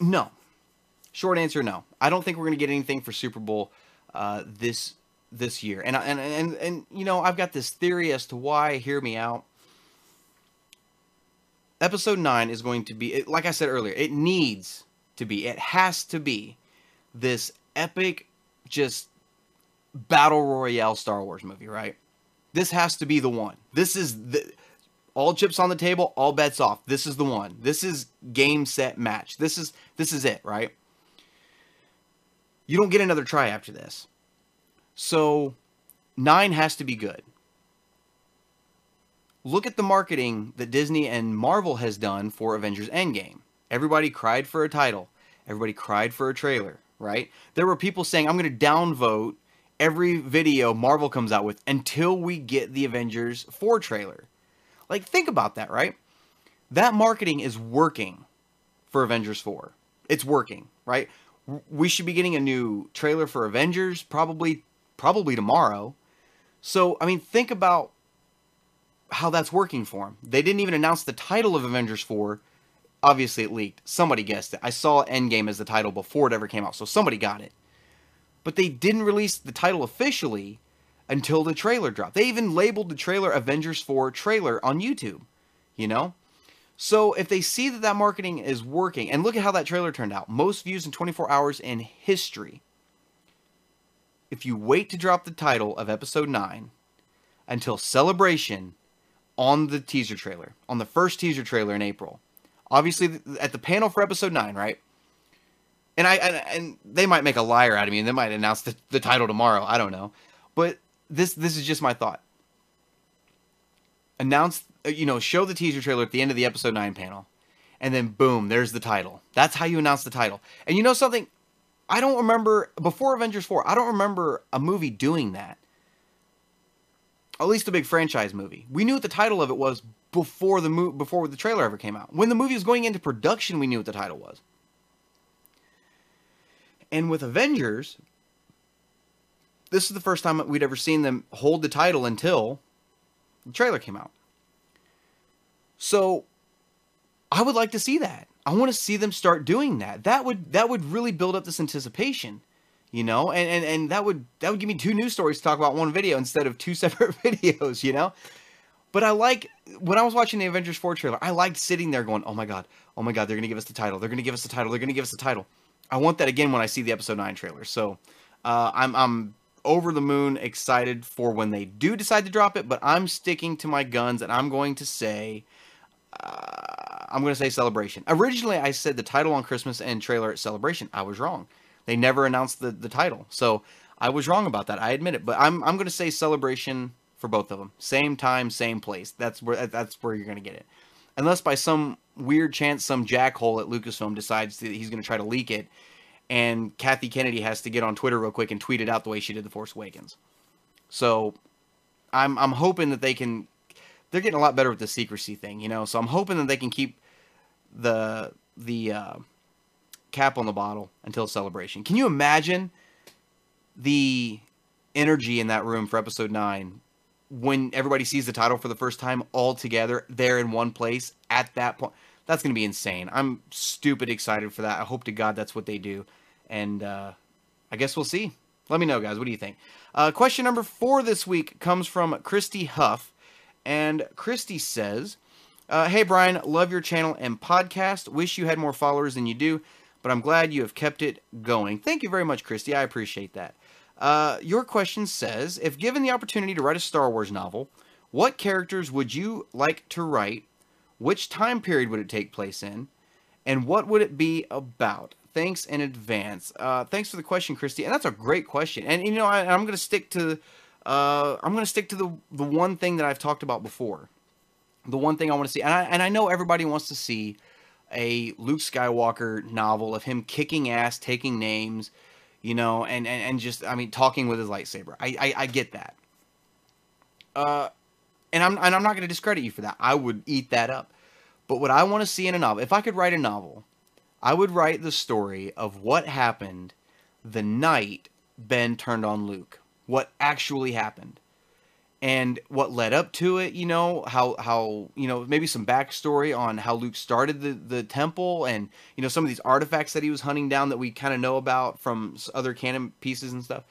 no. Short answer, no. I don't think we're going to get anything for Super Bowl uh, this this year. And, and and and you know, I've got this theory as to why. Hear me out. Episode nine is going to be, like I said earlier, it needs to be, it has to be this epic, just battle royale Star Wars movie, right? This has to be the one. This is the all chips on the table, all bets off. This is the one. This is game set match. This is this is it, right? You don't get another try after this. So 9 has to be good. Look at the marketing that Disney and Marvel has done for Avengers Endgame. Everybody cried for a title. Everybody cried for a trailer, right? There were people saying, I'm going to downvote every video Marvel comes out with until we get the Avengers 4 trailer. Like, think about that, right? That marketing is working for Avengers 4. It's working, right? We should be getting a new trailer for Avengers probably probably tomorrow. So, I mean, think about how that's working for them. They didn't even announce the title of Avengers 4. Obviously, it leaked. Somebody guessed it. I saw Endgame as the title before it ever came out, so somebody got it. But they didn't release the title officially until the trailer dropped. They even labeled the trailer Avengers 4 trailer on YouTube, you know? So if they see that that marketing is working, and look at how that trailer turned out most views in 24 hours in history. If you wait to drop the title of episode 9 until celebration on the teaser trailer, on the first teaser trailer in April. Obviously, at the panel for episode nine, right? And I and, and they might make a liar out of me, and they might announce the, the title tomorrow. I don't know, but this this is just my thought. Announce, Uh, you know, show the teaser trailer at the end of the episode nine panel, and then boom, there's the title. That's how you announce the title. And you know something? I don't remember before Avengers four. I don't remember a movie doing that at least a big franchise movie. We knew what the title of it was before the mo- before the trailer ever came out. When the movie was going into production, we knew what the title was. And with Avengers, this is the first time we'd ever seen them hold the title until the trailer came out. So I would like to see that. I want to see them start doing that. That would that would really build up this anticipation you know and, and and that would that would give me two news stories to talk about one video instead of two separate videos you know but i like when i was watching the avengers 4 trailer i liked sitting there going oh my god oh my god they're gonna give us the title they're gonna give us the title they're gonna give us the title i want that again when i see the episode 9 trailer so uh, i'm i'm over the moon excited for when they do decide to drop it but i'm sticking to my guns and i'm going to say uh, i'm going to say celebration originally i said the title on christmas and trailer at celebration i was wrong they never announced the, the title. So I was wrong about that. I admit it. But I'm I'm going to say celebration for both of them. Same time, same place. That's where that's where you're going to get it. Unless by some weird chance some jackhole at Lucasfilm decides that he's going to try to leak it and Kathy Kennedy has to get on Twitter real quick and tweet it out the way she did The Force Awakens. So I'm I'm hoping that they can they're getting a lot better with the secrecy thing, you know. So I'm hoping that they can keep the the uh, cap on the bottle until celebration. Can you imagine the energy in that room for episode 9 when everybody sees the title for the first time all together there in one place at that point? That's going to be insane. I'm stupid excited for that. I hope to God that's what they do. And uh, I guess we'll see. Let me know, guys. What do you think? Uh, question number four this week comes from Christy Huff. And Christy says, uh, Hey, Brian, love your channel and podcast. Wish you had more followers than you do but I'm glad you have kept it going. Thank you very much, Christy. I appreciate that. Uh, your question says If given the opportunity to write a Star Wars novel, What characters would you like to write? Which time period would it take place in? And what would it be about? Thanks in advance. Uh, thanks for the question, Christy. And that's a great question. And you know, I, I'm going to stick to uh, I'm going to stick to the the one thing that I've talked about before. The one thing I want to see, and I and I know everybody wants to see a Luke Skywalker novel of him kicking ass, taking names, you know, and and, and just I mean talking with his lightsaber. I I, I get that. Uh, and I'm and I'm not going to discredit you for that. I would eat that up. But what I want to see in a novel, if I could write a novel, I would write the story of what happened the night Ben turned on Luke. What actually happened. And what led up to it, you know, how how you know maybe some backstory on how Luke started the the temple, and you know some of these artifacts that he was hunting down that we kind of know about from other canon pieces and stuff.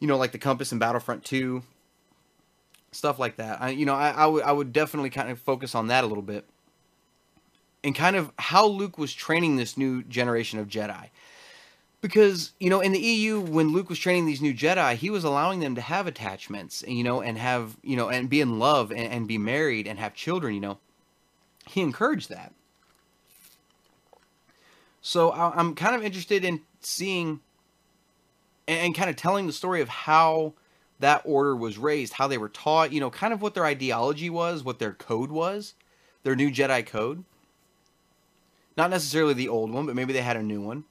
You know, like the compass in Battlefront Two, stuff like that. I, you know, I, I I would definitely kind of focus on that a little bit, and kind of how Luke was training this new generation of Jedi. Because you know, in the EU, when Luke was training these new Jedi, he was allowing them to have attachments, you know, and have you know, and be in love and, and be married and have children. You know, he encouraged that. So I, I'm kind of interested in seeing and, and kind of telling the story of how that order was raised, how they were taught, you know, kind of what their ideology was, what their code was, their new Jedi code. Not necessarily the old one, but maybe they had a new one.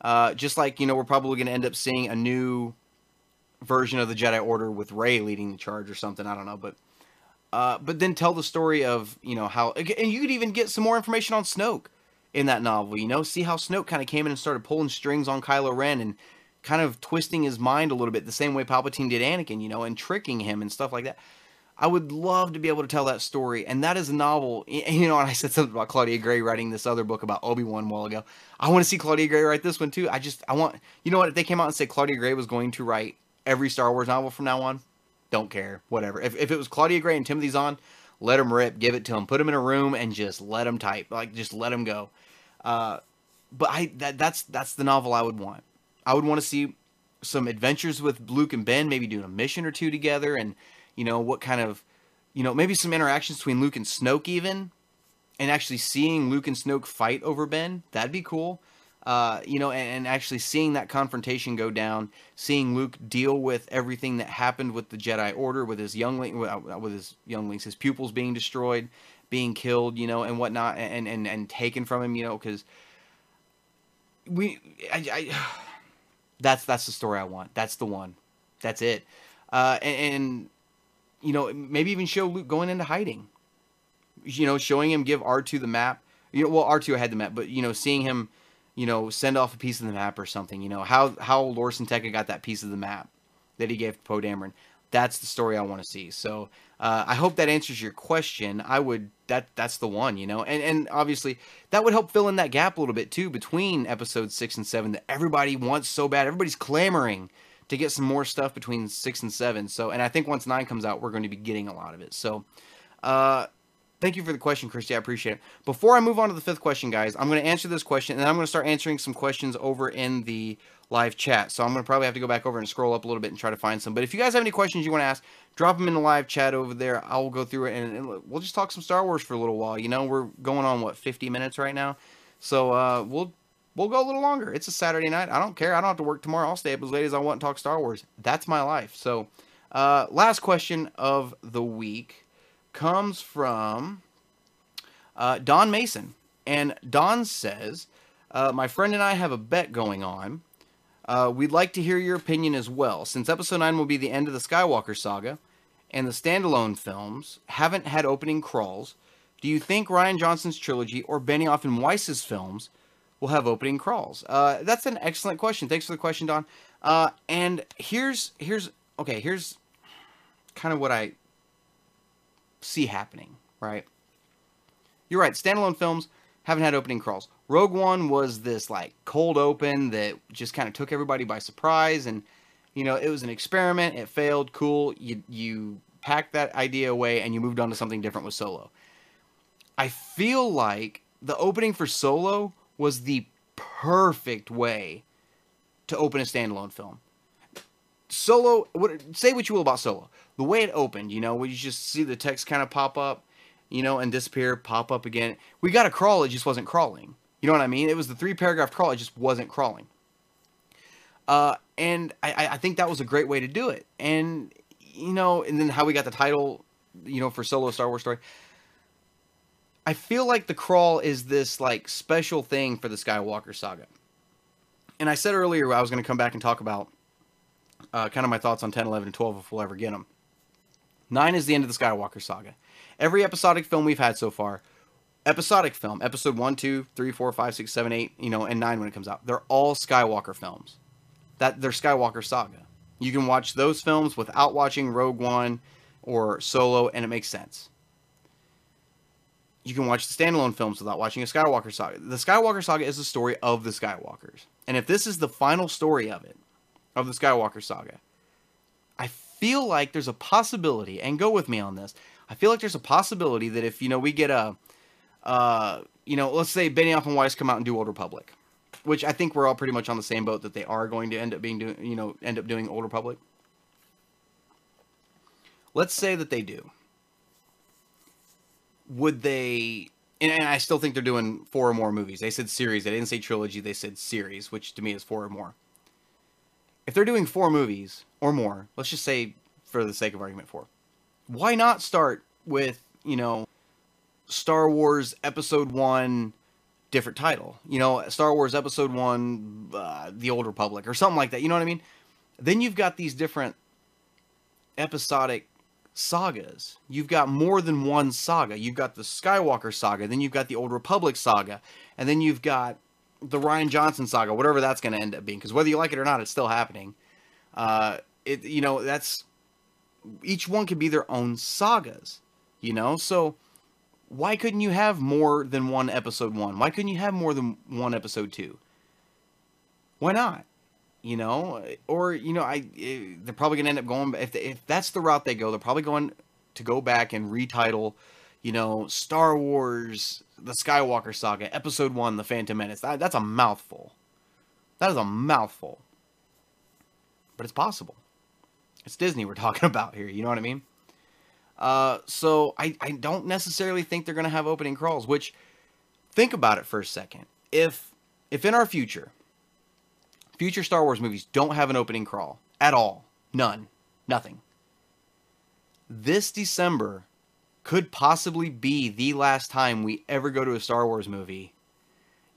Uh, just like, you know, we're probably going to end up seeing a new version of the Jedi Order with Rey leading the charge or something. I don't know, but uh, but then tell the story of you know how, and you could even get some more information on Snoke in that novel. You know, see how Snoke kind of came in and started pulling strings on Kylo Ren and kind of twisting his mind a little bit, the same way Palpatine did Anakin, you know, and tricking him and stuff like that. I would love to be able to tell that story, and that is a novel. You know, and I said something about Claudia Gray writing this other book about Obi Wan a while ago. I want to see Claudia Gray write this one too. I just, I want, you know what? If they came out and said Claudia Gray was going to write every Star Wars novel from now on, don't care, whatever. If, if it was Claudia Gray and Timothy Zahn, let them rip, give it to them, put them in a room, and just let them type, like just let them go. Uh, but I that that's that's the novel I would want. I would want to see some adventures with Luke and Ben, maybe doing a mission or two together, and you know what kind of you know, maybe some interactions between Luke and Snoke even, and actually seeing Luke and Snoke fight over Ben. That'd be cool. Uh, you know, and, and, actually seeing that confrontation go down, seeing Luke deal with everything that happened with the Jedi Order, with his youngling, uh, with his younglings, his pupils being destroyed, being killed, you know, and whatnot, and and and taken from him, you know, because we, I, I, that's that's the story I want. That's the one. That's it. Uh, and, and you know, maybe even show Luke going into hiding. You know, showing him give R2 the map. You know, well, R2 had the map, but you know, seeing him, you know, send off a piece of the map or something. You know, how how Lor San Tekka got that piece of the map that he gave to Poe Dameron. That's the story I want to see. So uh, I hope that answers your question. I would that that's the one, you know, and and obviously that would help fill in that gap a little bit too between episodes six and seven that everybody wants so bad. Everybody's clamoring to get some more stuff between six and seven. So, and I think once nine comes out, we're going to be getting a lot of it. So, uh, thank you for the question, Christy. I appreciate it. Before I move on to the fifth question, guys, I'm going to answer this question, and I'm going to start answering some questions over in the live chat. So I'm going to probably have to go back over and scroll up a little bit and try to find some. But if you guys have any questions you want to ask, drop them in the live chat over there. I'll go through it, and, and we'll just talk some Star Wars for a little while. You know, we're going on what 50 minutes right now. So uh, we'll we'll go a little longer. It's a Saturday night. I don't care. I don't have to work tomorrow. I'll stay up as late as I want and talk Star Wars. That's my life. So, uh, last question of the week comes from uh, Don Mason. And Don says, uh, My friend and I have a bet going on. Uh, we'd like to hear your opinion as well. Since episode 9 will be the end of the Skywalker saga, and the standalone films haven't had opening crawls, do you think Rian Johnson's trilogy or Benioff and Weiss's films will have opening crawls? Uh, that's an excellent question. Thanks for the question, Don. Uh, and here's here's okay. Here's kind of what I see happening. Right. You're right. Standalone films haven't had opening crawls. Rogue One was this like cold open that just kind of took everybody by surprise, and you know it was an experiment. It failed. Cool. You you packed that idea away and you moved on to something different with Solo. I feel like the opening for Solo was the perfect way to open a standalone film. Solo, what say what you will about Solo. The way it opened, you know, you just see the text kind of pop up, you know, and disappear, pop up again. We got a crawl, it just wasn't crawling. You know what I mean? It was the three paragraph crawl, it just wasn't crawling. Uh, and I, I think that was a great way to do it. And you know, and then how we got the title, you know, for Solo Star Wars story. I feel like the crawl is this like special thing for the Skywalker saga. And I said earlier I was going to come back and talk about uh, kind of my thoughts on 10, 11, and 12 if we'll ever get them. Nine is the end of the Skywalker saga. Every episodic film we've had so far, episodic film, episode 1, 2, 3, 4, 5, 6, 7, 8, you know, and 9 when it comes out, they're all Skywalker films. That They're Skywalker saga. You can watch those films without watching Rogue One or Solo, and it makes sense. You can watch the standalone films without watching a Skywalker saga. The Skywalker saga is the story of the Skywalkers. And if this is the final story of it, of the Skywalker saga, I feel like there's a possibility, and go with me on this. I feel like there's a possibility that if you know we get a, uh, you know, let's say Benioff and Weiss come out and do Old Republic, which I think we're all pretty much on the same boat that they are going to end up being doing, you know, end up doing Old Republic. Let's say that they do. Would they? And, and I still think they're doing four or more movies. They said series. They didn't say trilogy. They said series, which to me is four or more. If they're doing four movies or more, let's just say for the sake of argument four, why not start with you know Star Wars Episode One different title. You know, Star Wars Episode One, uh, The Old Republic, or something like that. You know what I mean? Then you've got these different episodic sagas. You've got more than one saga. You've got the Skywalker saga, then you've got the Old Republic saga, and then you've got the Rian Johnson saga, whatever that's going to end up being. Because whether you like it or not, it's still happening. Uh, it you know that's each one could be their own sagas. You know, so why couldn't you have more than one episode one? Why couldn't you have more than one episode two? Why not? You know, or you know, I eh, they're probably gonna end up going if if that's the route they go, they're probably going to go back and retitle, you know, Star Wars: The Skywalker Saga, Episode One: The Phantom Menace. That, that's a mouthful. That is a mouthful. But it's possible. It's Disney we're talking about here. You know what I mean? Uh, so I, I don't necessarily think they're going to have opening crawls, which think about it for a second. If if in our future future Star Wars movies don't have an opening crawl at all, none, nothing. This December could possibly be the last time we ever go to a Star Wars movie.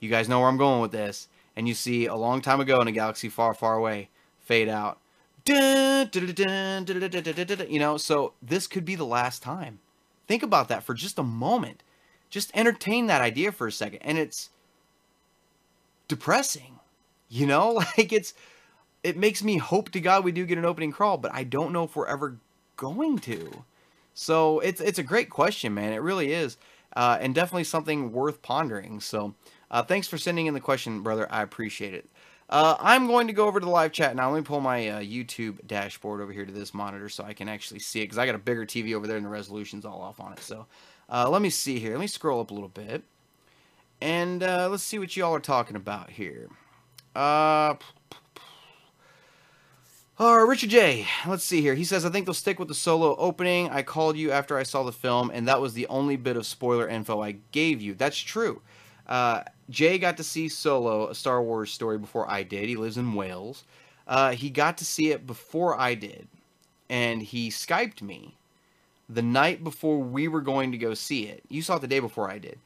You guys know where I'm going with this. And you see a long time ago in a galaxy far, far away fade out. You know, so this could be the last time. Think about that for just a moment. Just entertain that idea for a second. And it's depressing. You know, like it's it makes me hope to God we do get an opening crawl, but I don't know if we're ever going to. So it's it's a great question, man. It really is, uh, and definitely something worth pondering. So uh, thanks for sending in the question, brother. I appreciate it. Uh, I'm going to go over to the live chat now. Let me pull my uh, YouTube dashboard over here to this monitor so I can actually see it because I got a bigger TV over there and the resolution's all off on it. So uh, let me see here. Let me scroll up a little bit. And uh, let's see what y'all are talking about here. Uh, uh, Richard J. Let's see here. He says, I think they'll stick with the solo opening. I called you after I saw the film, and that was the only bit of spoiler info I gave you. That's true. Uh, Jay got to see Solo, a Star Wars story, before I did. He lives in Wales. Uh, he got to see it before I did, and he Skyped me the night before we were going to go see it. You saw it the day before I did,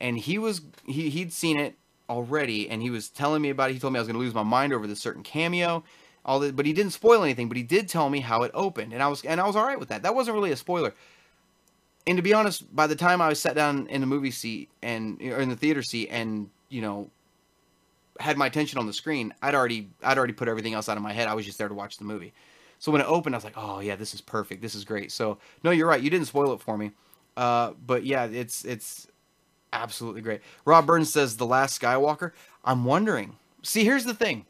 and he was he he'd seen it already, and he was telling me about it. He told me I was going to lose my mind over this certain cameo, all that, but he didn't spoil anything. But he did tell me how it opened, and I was and I was all right with that. That wasn't really a spoiler and to be honest, by the time I was sat down in the movie seat and or in the theater seat and you know had my attention on the screen, I'd already I'd already put everything else out of my head. I was just there to watch the movie. So when it opened, I was like, oh yeah, this is perfect. This is great. So no, you're right. You didn't spoil it for me. Uh, but yeah, it's it's absolutely great. Rob Burns says the last Skywalker. I'm wondering. See, here's the thing,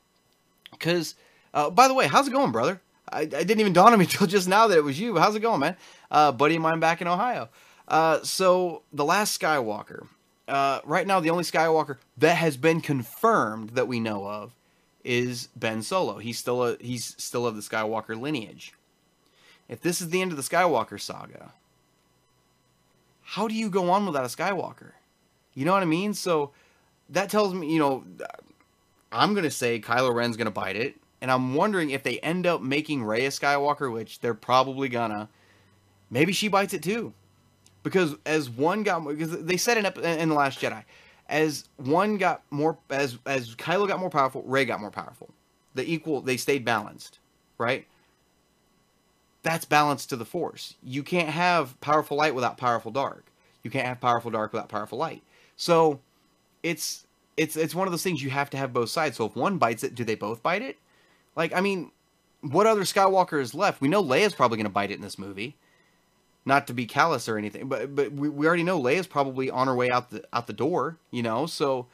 because uh, by the way, how's it going, brother? I, I didn't even dawn on me until just now that it was you. How's it going, man? Uh, buddy of mine back in Ohio. Uh, so the last Skywalker. Uh, right now, the only Skywalker that has been confirmed that we know of is Ben Solo. He's still a he's still of the Skywalker lineage. If this is the end of the Skywalker saga, how do you go on without a Skywalker? You know what I mean? So that tells me, you know, I'm gonna say Kylo Ren's gonna bite it, and I'm wondering if they end up making Rey a Skywalker, which they're probably gonna. Maybe she bites it too, because as one got because they said in in the Last Jedi, as one got more as as Kylo got more powerful, Rey got more powerful. The equal they stayed balanced, right? That's balance to the Force. You can't have powerful light without powerful dark. You can't have powerful dark without powerful light. So it's it's it's one of those things you have to have both sides. So if one bites it, do they both bite it? Like I mean, what other Skywalker is left? We know Leia's probably going to bite it in this movie. Not to be callous or anything, but but we, we already know Leia's probably on her way out the out the door, you know. So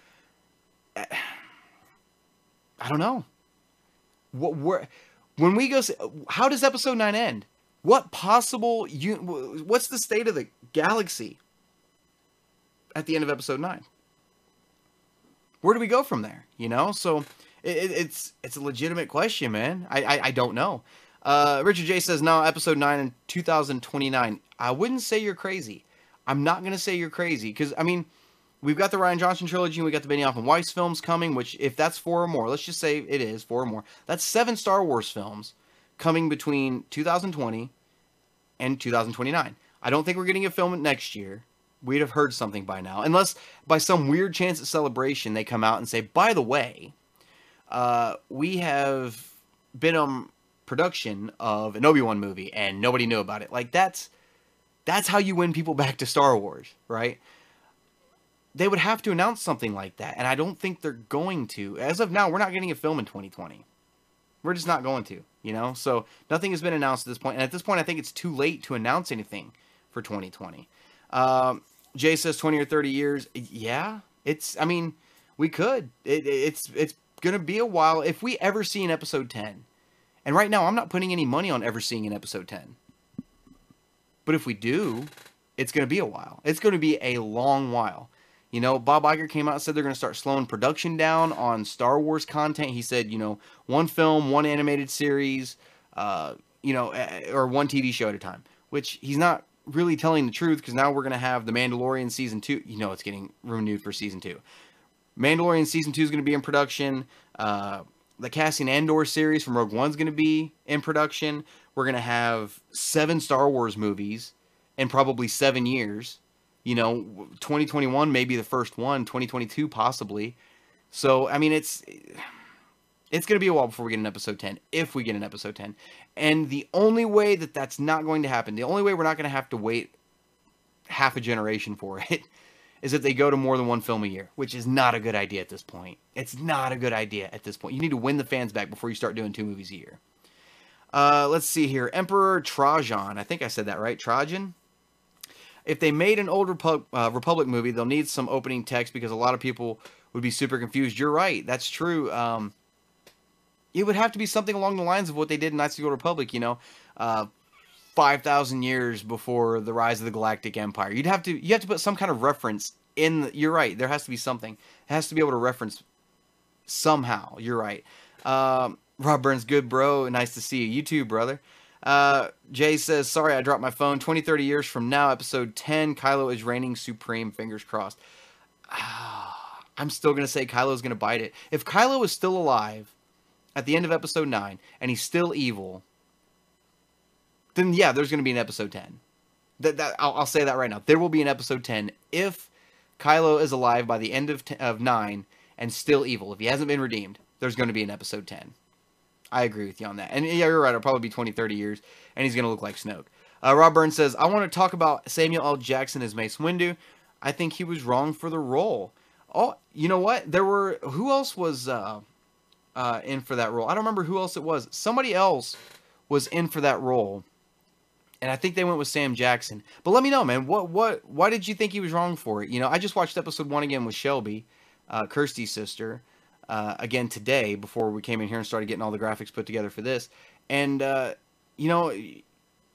I don't know. What where when we go how does episode 9 end? What possible you what's the state of the galaxy at the end of episode 9? Where do we go from there, you know? So it, it's it's a legitimate question, man. I I, I don't know. Uh, Richard J says, no, episode 9 in 2029. I wouldn't say you're crazy. I'm not to say you're crazy because, I mean, we've got the Rian Johnson trilogy and we got the Benioff and Weiss films coming, which, if that's four or more, let's just say it is four or more, that's seven Star Wars films coming between 2020 and 2029. I don't think we're getting a film next year. We'd have heard something by now, unless by some weird chance at celebration they come out and say, by the way, uh, we have been on production of an Obi-Wan movie and nobody knew about it. Like that's that's how you win people back to Star Wars, right? They would have to announce something like that, and I don't think they're going to. As of now, we're not getting a film in 2020. We're just not going to, you know? So nothing has been announced at this. And at this point, I think it's too late to announce anything for 2020. Um, Jay says 20 or 30 years. Yeah, it's, I mean, we could. It, it's, it's going to be a while. If we ever see an episode 10, and right now, I'm not putting any money on ever seeing an episode 10. But if we do, it's going to be a while. It's going to be a long while. You know, Bob Iger came out and said they're going to start slowing production down on Star Wars content. He said, you know, one film, one animated series, uh, you know, or one TV show at a time, which he's not really telling the truth because now we're going to have The Mandalorian season two. You know, it's getting renewed for season two. Mandalorian season two is going to be in production. Uh, the Cassian Andor series from Rogue One's going to be in production. We're going to have seven Star Wars movies in probably seven years. You know, 2021 may be the first one, 2022 possibly. So, I mean, it's it's going to be a while before we get an episode 10, if we get an episode 10. And the only way that that's not going to happen, the only way we're not going to have to wait half a generation for it, is that they go to more than one film a year, which is not a good idea at this point. It's not a good idea at this point. You need to win the fans back before you start doing two movies a year. Uh, let's see here. Emperor Trajan. I think I said that right. Trajan. If they made an old Repu- uh, Republic movie, they'll need some opening text because a lot of people would be super confused. You're right. That's true. Um, it would have to be something along the lines of what they did in Knights of the Old Republic. You know, uh, five thousand years before the rise of the Galactic Empire. You'd have to you have to put some kind of reference in. The, you're right. There has to be something. It has to be able to reference somehow. You're right. Um, Rob Burns, good bro. Nice to see you. You too, brother. Uh, Jay says, sorry, I dropped my phone. 20, 30 years from now, episode 10, Kylo is reigning supreme. Fingers crossed. I'm still going to say Kylo's going to bite it. If Kylo is still alive at the end of episode 9 and he's still evil, then yeah, there's going to be an episode 10. That, that I'll, I'll, say that right now. There will be an episode 10 if Kylo is alive by the end of, of 9 and still evil. If he hasn't been redeemed, there's going to be an episode 10. I agree with you on that. And yeah, you're right. It'll probably be 20, 30 years, and he's going to look like Snoke. Uh, Rob Burns says, I want to talk about Samuel L. Jackson as Mace Windu. I think he was wrong for the role. Oh, you know what? There were, who else was uh, uh, in for that role? I don't remember who else it was. Somebody else was in for that role. And I think they went with Sam Jackson. But let me know, man. What, what, why did you think he was wrong for it? You know, I just watched episode one again with Shelby, uh, Kirsty's sister uh, again today before we came in here and started getting all the graphics put together for this. And, uh, you know,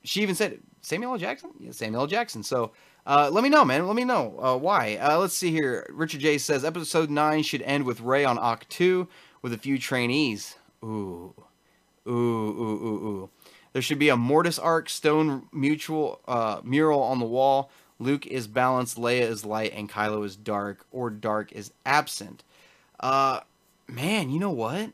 she even said, Samuel L. Jackson? Yeah, Samuel L. Jackson. So uh, let me know, man. Let me know uh, why. Uh, let's see here. Richard J says episode 9 should end with Rey on Ahch-To with a few trainees. Ooh, ooh, ooh, ooh, ooh. There should be a Mortis arc stone mutual uh, mural on the wall. Luke is balanced, Leia is light, and Kylo is dark, or dark is absent. Uh, man, you know what?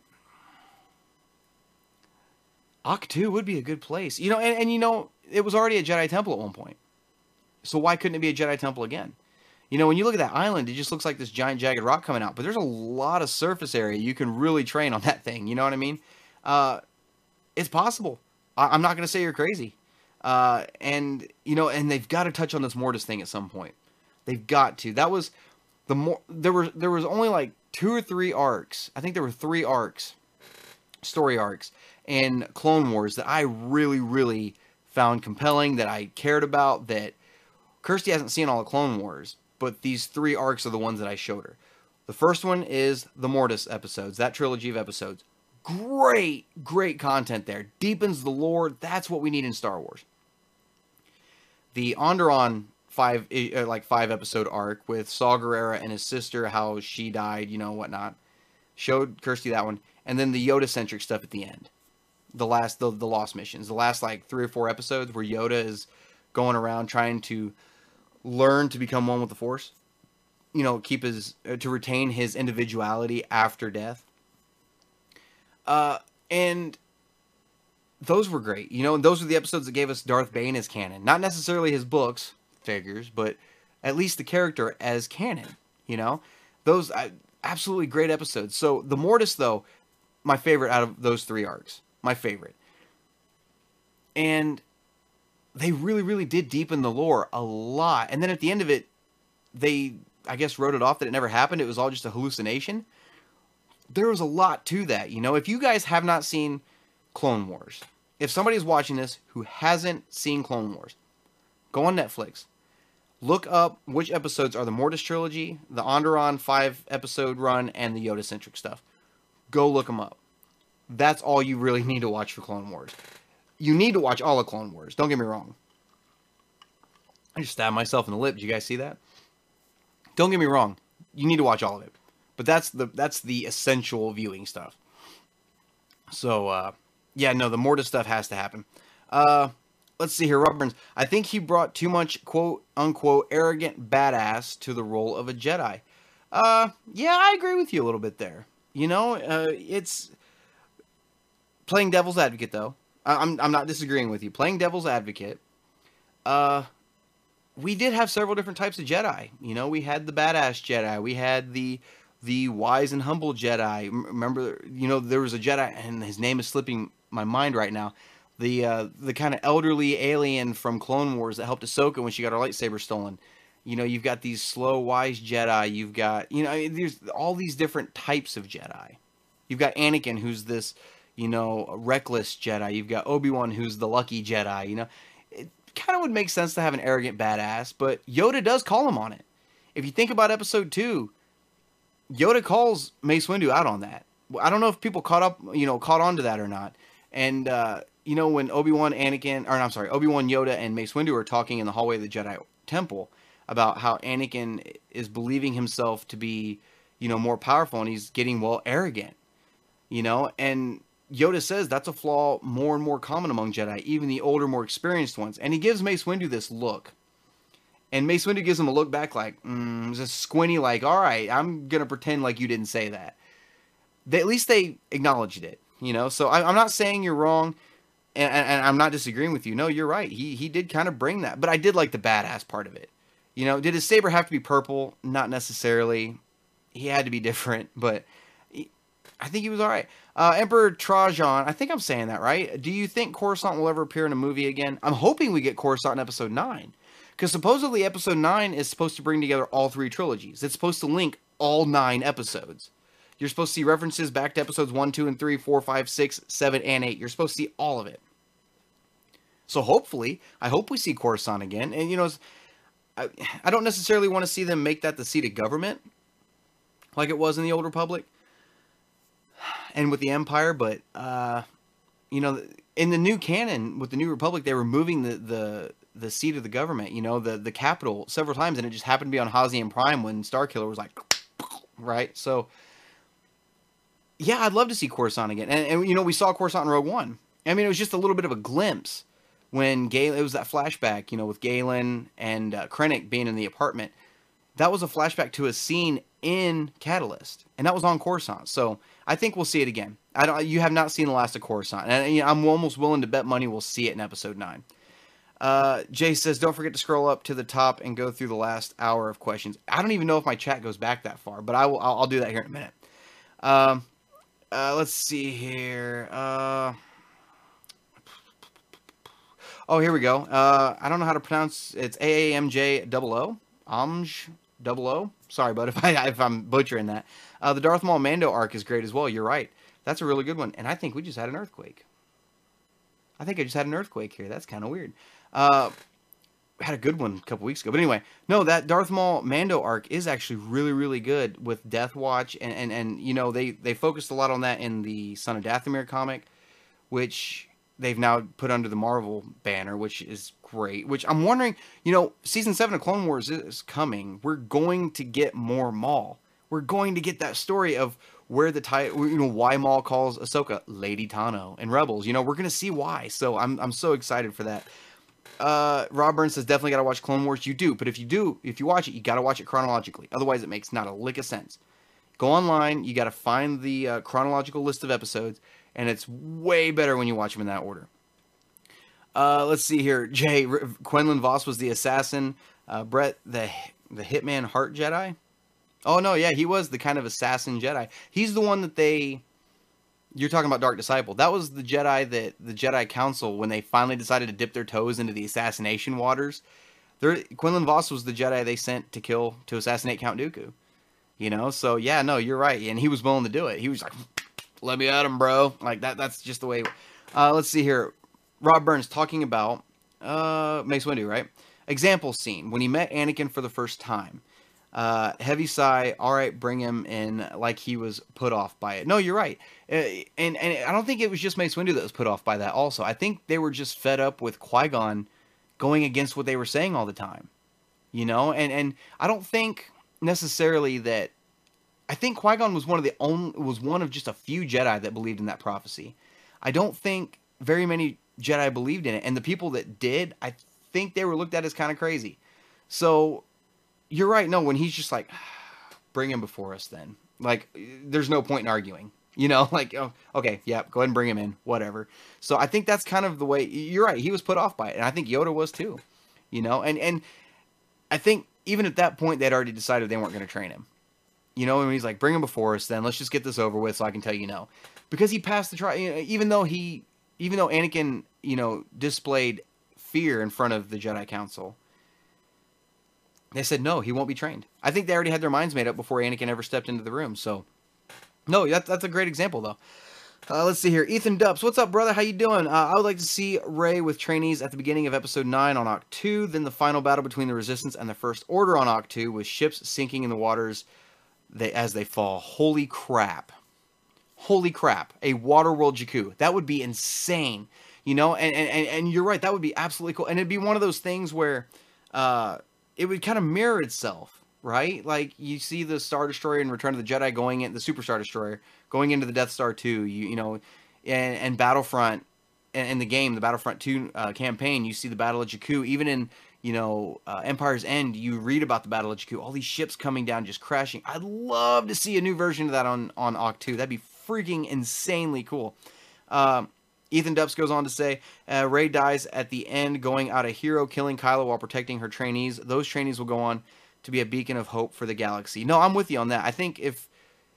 Ahch-To would be a good place. You know, and, and you know, it was already a Jedi temple at one point. So why couldn't it be a Jedi temple again? You know, when you look at that island, it just looks like this giant jagged rock coming out. But there's a lot of surface area you can really train on that thing. You know what I mean? Uh, it's possible. I- am not going to say you're crazy. Uh, and you know, and they've got to touch on this Mortis thing at some point. They've got to. That was the more there were there was only like two or three arcs. I think there were three arcs, story arcs in Clone Wars that I really really found compelling. That I cared about. That Kirsty hasn't seen all the Clone Wars, but these three arcs are the ones that I showed her. The first one is the Mortis episodes, that trilogy of episodes. Great, great content there. Deepens the lore. That's what we need in Star Wars. The Onderon five uh, like five episode arc with Saw Gerrera and his sister, how she died, you know, whatnot. Showed Kirsty that one, and then the Yoda centric stuff at the end. The last the the lost missions, the last like three or four episodes where Yoda is going around trying to learn to become one with the Force. You know, keep his uh, to retain his individuality after death. Uh, and those were great. You know, and those were the episodes that gave us Darth Bane as canon. Not necessarily his books, figures, but at least the character as canon. You know, those uh, absolutely great episodes. So the Mortis, though, my favorite out of those three arcs, my favorite. And they really, really did deepen the lore a lot. And then at the end of it, they, I guess, wrote it off that it never happened. It was all just a hallucination. There was a lot to that. You know, if you guys have not seen Clone Wars, if somebody's watching this who hasn't seen Clone Wars, go on Netflix, look up which episodes are the Mortis trilogy, the Onderon five episode run, and the Yoda centric stuff. Go look them up. That's all you really need to watch for Clone Wars. You need to watch all of Clone Wars. Don't get me wrong. I just stabbed myself in the lip. Did you guys see that? Don't get me wrong. You need to watch all of it. But that's the that's the essential viewing stuff. So uh yeah, no, the Mortis stuff has to happen. Uh let's see here, Rob Burns. I think he brought too much quote unquote arrogant badass to the role of a Jedi. Uh, yeah, I agree with you a little bit there. You know, uh, it's playing devil's advocate though. I'm I'm not disagreeing with you. Playing devil's advocate. Uh, we did have several different types of Jedi. You know, we had the badass Jedi. We had the the wise and humble Jedi. Remember, you know, there was a Jedi, and his name is slipping my mind right now the uh, the kind of elderly alien from Clone Wars that helped Ahsoka when she got her lightsaber stolen. You know, you've got these slow, wise Jedi. You've got you know, there's all these different types of Jedi. You've got Anakin, who's this you know reckless Jedi. You've got Obi Wan, who's the lucky Jedi. You know, it kind of would make sense to have an arrogant badass, but Yoda does call him on it. If you think about Episode Two, Yoda calls Mace Windu out on that. I don't know if people caught up, you know, caught on to that or not. And uh, you know when Obi Wan, Anakin, or I'm sorry, Obi Wan, Yoda, and Mace Windu are talking in the hallway of the Jedi Temple about how Anakin is believing himself to be, you know, more powerful, and he's getting well arrogant, you know, and Yoda says that's a flaw more and more common among Jedi, even the older, more experienced ones, and he gives Mace Windu this look. And Mace Windu gives him a look back like, mm, just squinty, like, all right, I'm going to pretend like you didn't say that. They, at least they acknowledged it, you know? So I, I'm not saying you're wrong and, and, I'm not disagreeing with you. No, you're right. He he did kind of bring that, but I did like the badass part of it. You know, did his saber have to be purple? Not necessarily. He had to be different, but he, I think he was all right. Uh, Emperor Trajan, I think I'm saying that right. Do you think Coruscant will ever appear in a movie again? I'm hoping we get Coruscant in Episode Nine, because supposedly Episode Nine is supposed to bring together all three trilogies. It's supposed to link all nine episodes. You're supposed to see references back to episodes 1, 2, and 3, 4, 5, 6, 7, and 8. You're supposed to see all of it. So hopefully, I hope we see Coruscant again. And you know, I, I don't necessarily want to see them make that the seat of government, like it was in the Old Republic, and with the Empire. But uh, you know, in the new canon with the New Republic, they were moving the the the seat of the government. You know, the the capital several times, and it just happened to be on Hosnian Prime when Starkiller was like, right. So yeah, I'd love to see Coruscant again. And, and you know, we saw Coruscant in Rogue One. I mean, it was just a little bit of a glimpse when Galen. It was that flashback, you know, with Galen and uh, Krennic being in the apartment. That was a flashback to a scene in Catalyst, and that was on Coruscant. So I think we'll see it again. I don't. You have not seen the last of Coruscant, and I'm almost willing to bet money we'll see it in Episode Nine. Uh, Jay says, "Don't forget to scroll up to the top and go through the last hour of questions." I don't even know if my chat goes back that far, but I will. I'll, I'll do that here in a minute. Um, uh, let's see here. Uh, oh, here we go. Uh, I don't know how to pronounce. It's A A M J double O. Amj double O. Sorry, but if I if I'm butchering that. Uh, the Darth Maul Mando arc is great as well. You're right. That's a really good one, and I think we just had an earthquake. I think I just had an earthquake here. That's kind of weird. Uh, had a good one a couple weeks ago. But anyway, no, that Darth Maul Mando arc is actually really, really good with Death Watch, and and, and you know they they focused a lot on that in the Son of Dathomir comic, which they've now put under the Marvel banner, which is great. Which I'm wondering, you know, season seven of Clone Wars is coming. We're going to get more Maul. We're going to get that story of where the title, you know, why Maul calls Ahsoka Lady Tano and Rebels. You know, we're gonna see why. So I'm I'm so excited for that. Uh, Rob Burns says definitely gotta watch Clone Wars. You do, but if you do, if you watch it, you gotta watch it chronologically. Otherwise, it makes not a lick of sense. Go online. You gotta find the uh, chronological list of episodes, and it's way better when you watch them in that order. Uh, let's see here. Jay R- Quinlan Vos was the assassin. Uh, Bret the the Hitman Hart Jedi. Oh no, yeah, he was the kind of assassin Jedi. He's the one that they you're talking about Dark Disciple. That was the Jedi that the Jedi Council when they finally decided to dip their toes into the assassination waters. There, Quinlan Vos was the Jedi they sent to kill to assassinate Count Dooku. You know, so yeah, no, you're right, and he was willing to do it. He was like, "Let me at him, bro." Like that. That's just the way. Uh, let's see here. Rob Burns talking about uh, Mace Windu, right? Example scene when he met Anakin for the first time. Uh, heavy sigh. All right, bring him in. Like he was put off by it. No, you're right. Uh, and and I don't think it was just Mace Windu that was put off by that. Also, I think they were just fed up with Qui Gon going against what they were saying all the time. You know, and and I don't think necessarily that. I think Qui Gon was one of the only was one of just a few Jedi that believed in that prophecy. I don't think very many Jedi believed in it, and the people that did, I think they were looked at as kind of crazy. So you're right. No, when he's just like, bring him before us, then like, there's no point in arguing. You know, like, oh, okay, yeah, go ahead and bring him in, whatever. So I think that's kind of the way. You're right. He was put off by it, and I think Yoda was too. You know, and and I think even at that point they'd already decided they weren't going to train him. You know, and he's like, bring him before us, then let's just get this over with, so I can tell you no, because he passed the trial. Even though he, even though Anakin, you know, displayed fear in front of the Jedi Council they said no, he won't be trained. I think they already had their minds made up before Anakin ever stepped into the room. So, no, that, that's a great example though. Uh, let's see here, Ethan Dubs. What's up, brother? How you doing? Uh, I would like to see Rey with trainees at the beginning of Episode Nine on Ahch-To, then the final battle between the Resistance and the First Order on Ahch-To, with ships sinking in the waters they, as they fall. Holy crap! Holy crap! A water world Jakku. That would be insane. You know, and and and you're right. That would be absolutely cool. And it'd be one of those things where. Uh, it would kind of mirror itself, right? Like you see the Star Destroyer in Return of the Jedi going in the Super Star Destroyer going into the Death Star 2, you you know, and, and Battlefront in, in the game, the Battlefront 2 uh, campaign, you see the Battle of Jakku. Even in you know uh, Empire's End, you read about the Battle of Jakku, all these ships coming down, just crashing. I'd love to see a new version of that on on Ahch-To. That'd be freaking insanely cool. Um, Ethan Dubs goes on to say, uh, Rey dies at the end, going out a hero, killing Kylo while protecting her trainees. Those trainees will go on to be a beacon of hope for the galaxy. No, I'm with you on that. I think if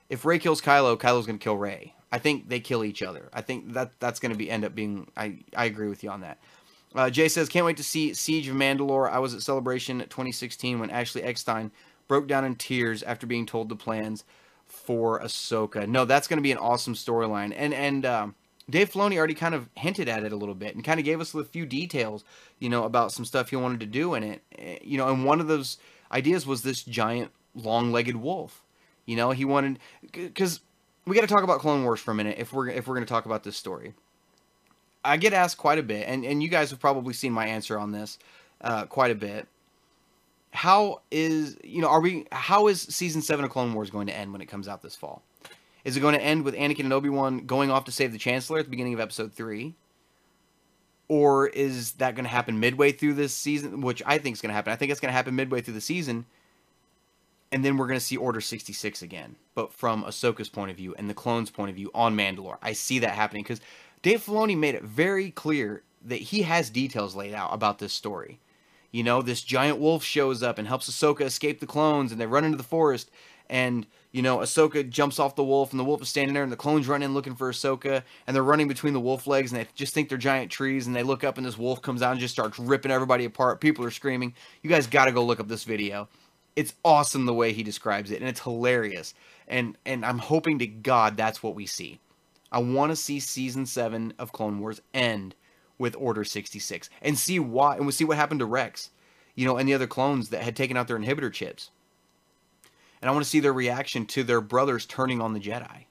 if Rey kills Kylo, Kylo's to kill Rey. I think they kill each other. I think that that's to be end up being. I I agree with you on that. Uh, Jay says, can't wait to see Siege of Mandalore. I was at Celebration 2016 when Ashley Eckstein broke down in tears after being told the plans for Ahsoka. No, that's going to be an awesome storyline. And and um, Dave Filoni already kind of hinted at it a little bit and kind of gave us a few details, you know, about some stuff he wanted to do in it. Eh, you know, and one of those ideas was this giant long-legged wolf. You know, he wanted because we got to talk about Clone Wars for a minute if we're if we're going to talk about this story. I get asked quite a bit, and and you guys have probably seen my answer on this uh, quite a bit. How is you know are we how is season seven of Clone Wars going to end when it comes out this fall? Is it going to end with Anakin and Obi Wan going off to save the Chancellor at the beginning of Episode three? Or is that going to happen midway through this season? Which I think is going to happen. I think it's going to happen midway through the season, and then we're going to see Order sixty six again, but from Ahsoka's point of view and the clones' point of view on Mandalore. I see that happening because Dave Filoni made it very clear that he has details laid out about this story. You know, this giant wolf shows up and helps Ahsoka escape the clones, and they run into the forest. And you know, Ahsoka jumps off the wolf, and the wolf is standing there, and the clones run in looking for Ahsoka, and they're running between the wolf legs, and they just think they're giant trees, and they look up, and this wolf comes out and just starts ripping everybody apart. People are screaming. You guys got to go look up this video. It's awesome the way he describes it, and it's hilarious. And and I'm hoping to God that's what we see. I want to see season seven of Clone Wars end with Order 66 and see why and we'll see what happened to Rex, you know, and the other clones that had taken out their inhibitor chips. And I want to see their reaction to their brothers turning on the Jedi.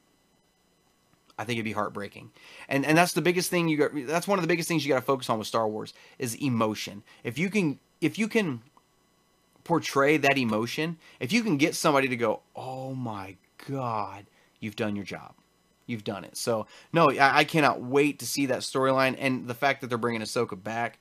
I think it'd be heartbreaking. And and that's the biggest thing you got that's one of the biggest things you got to focus on with Star Wars is emotion. If you can if you can portray that emotion, if you can get somebody to go, "Oh my god, you've done your job." You've done it. So no, I, I cannot wait to see that storyline, and the fact that they're bringing Ahsoka back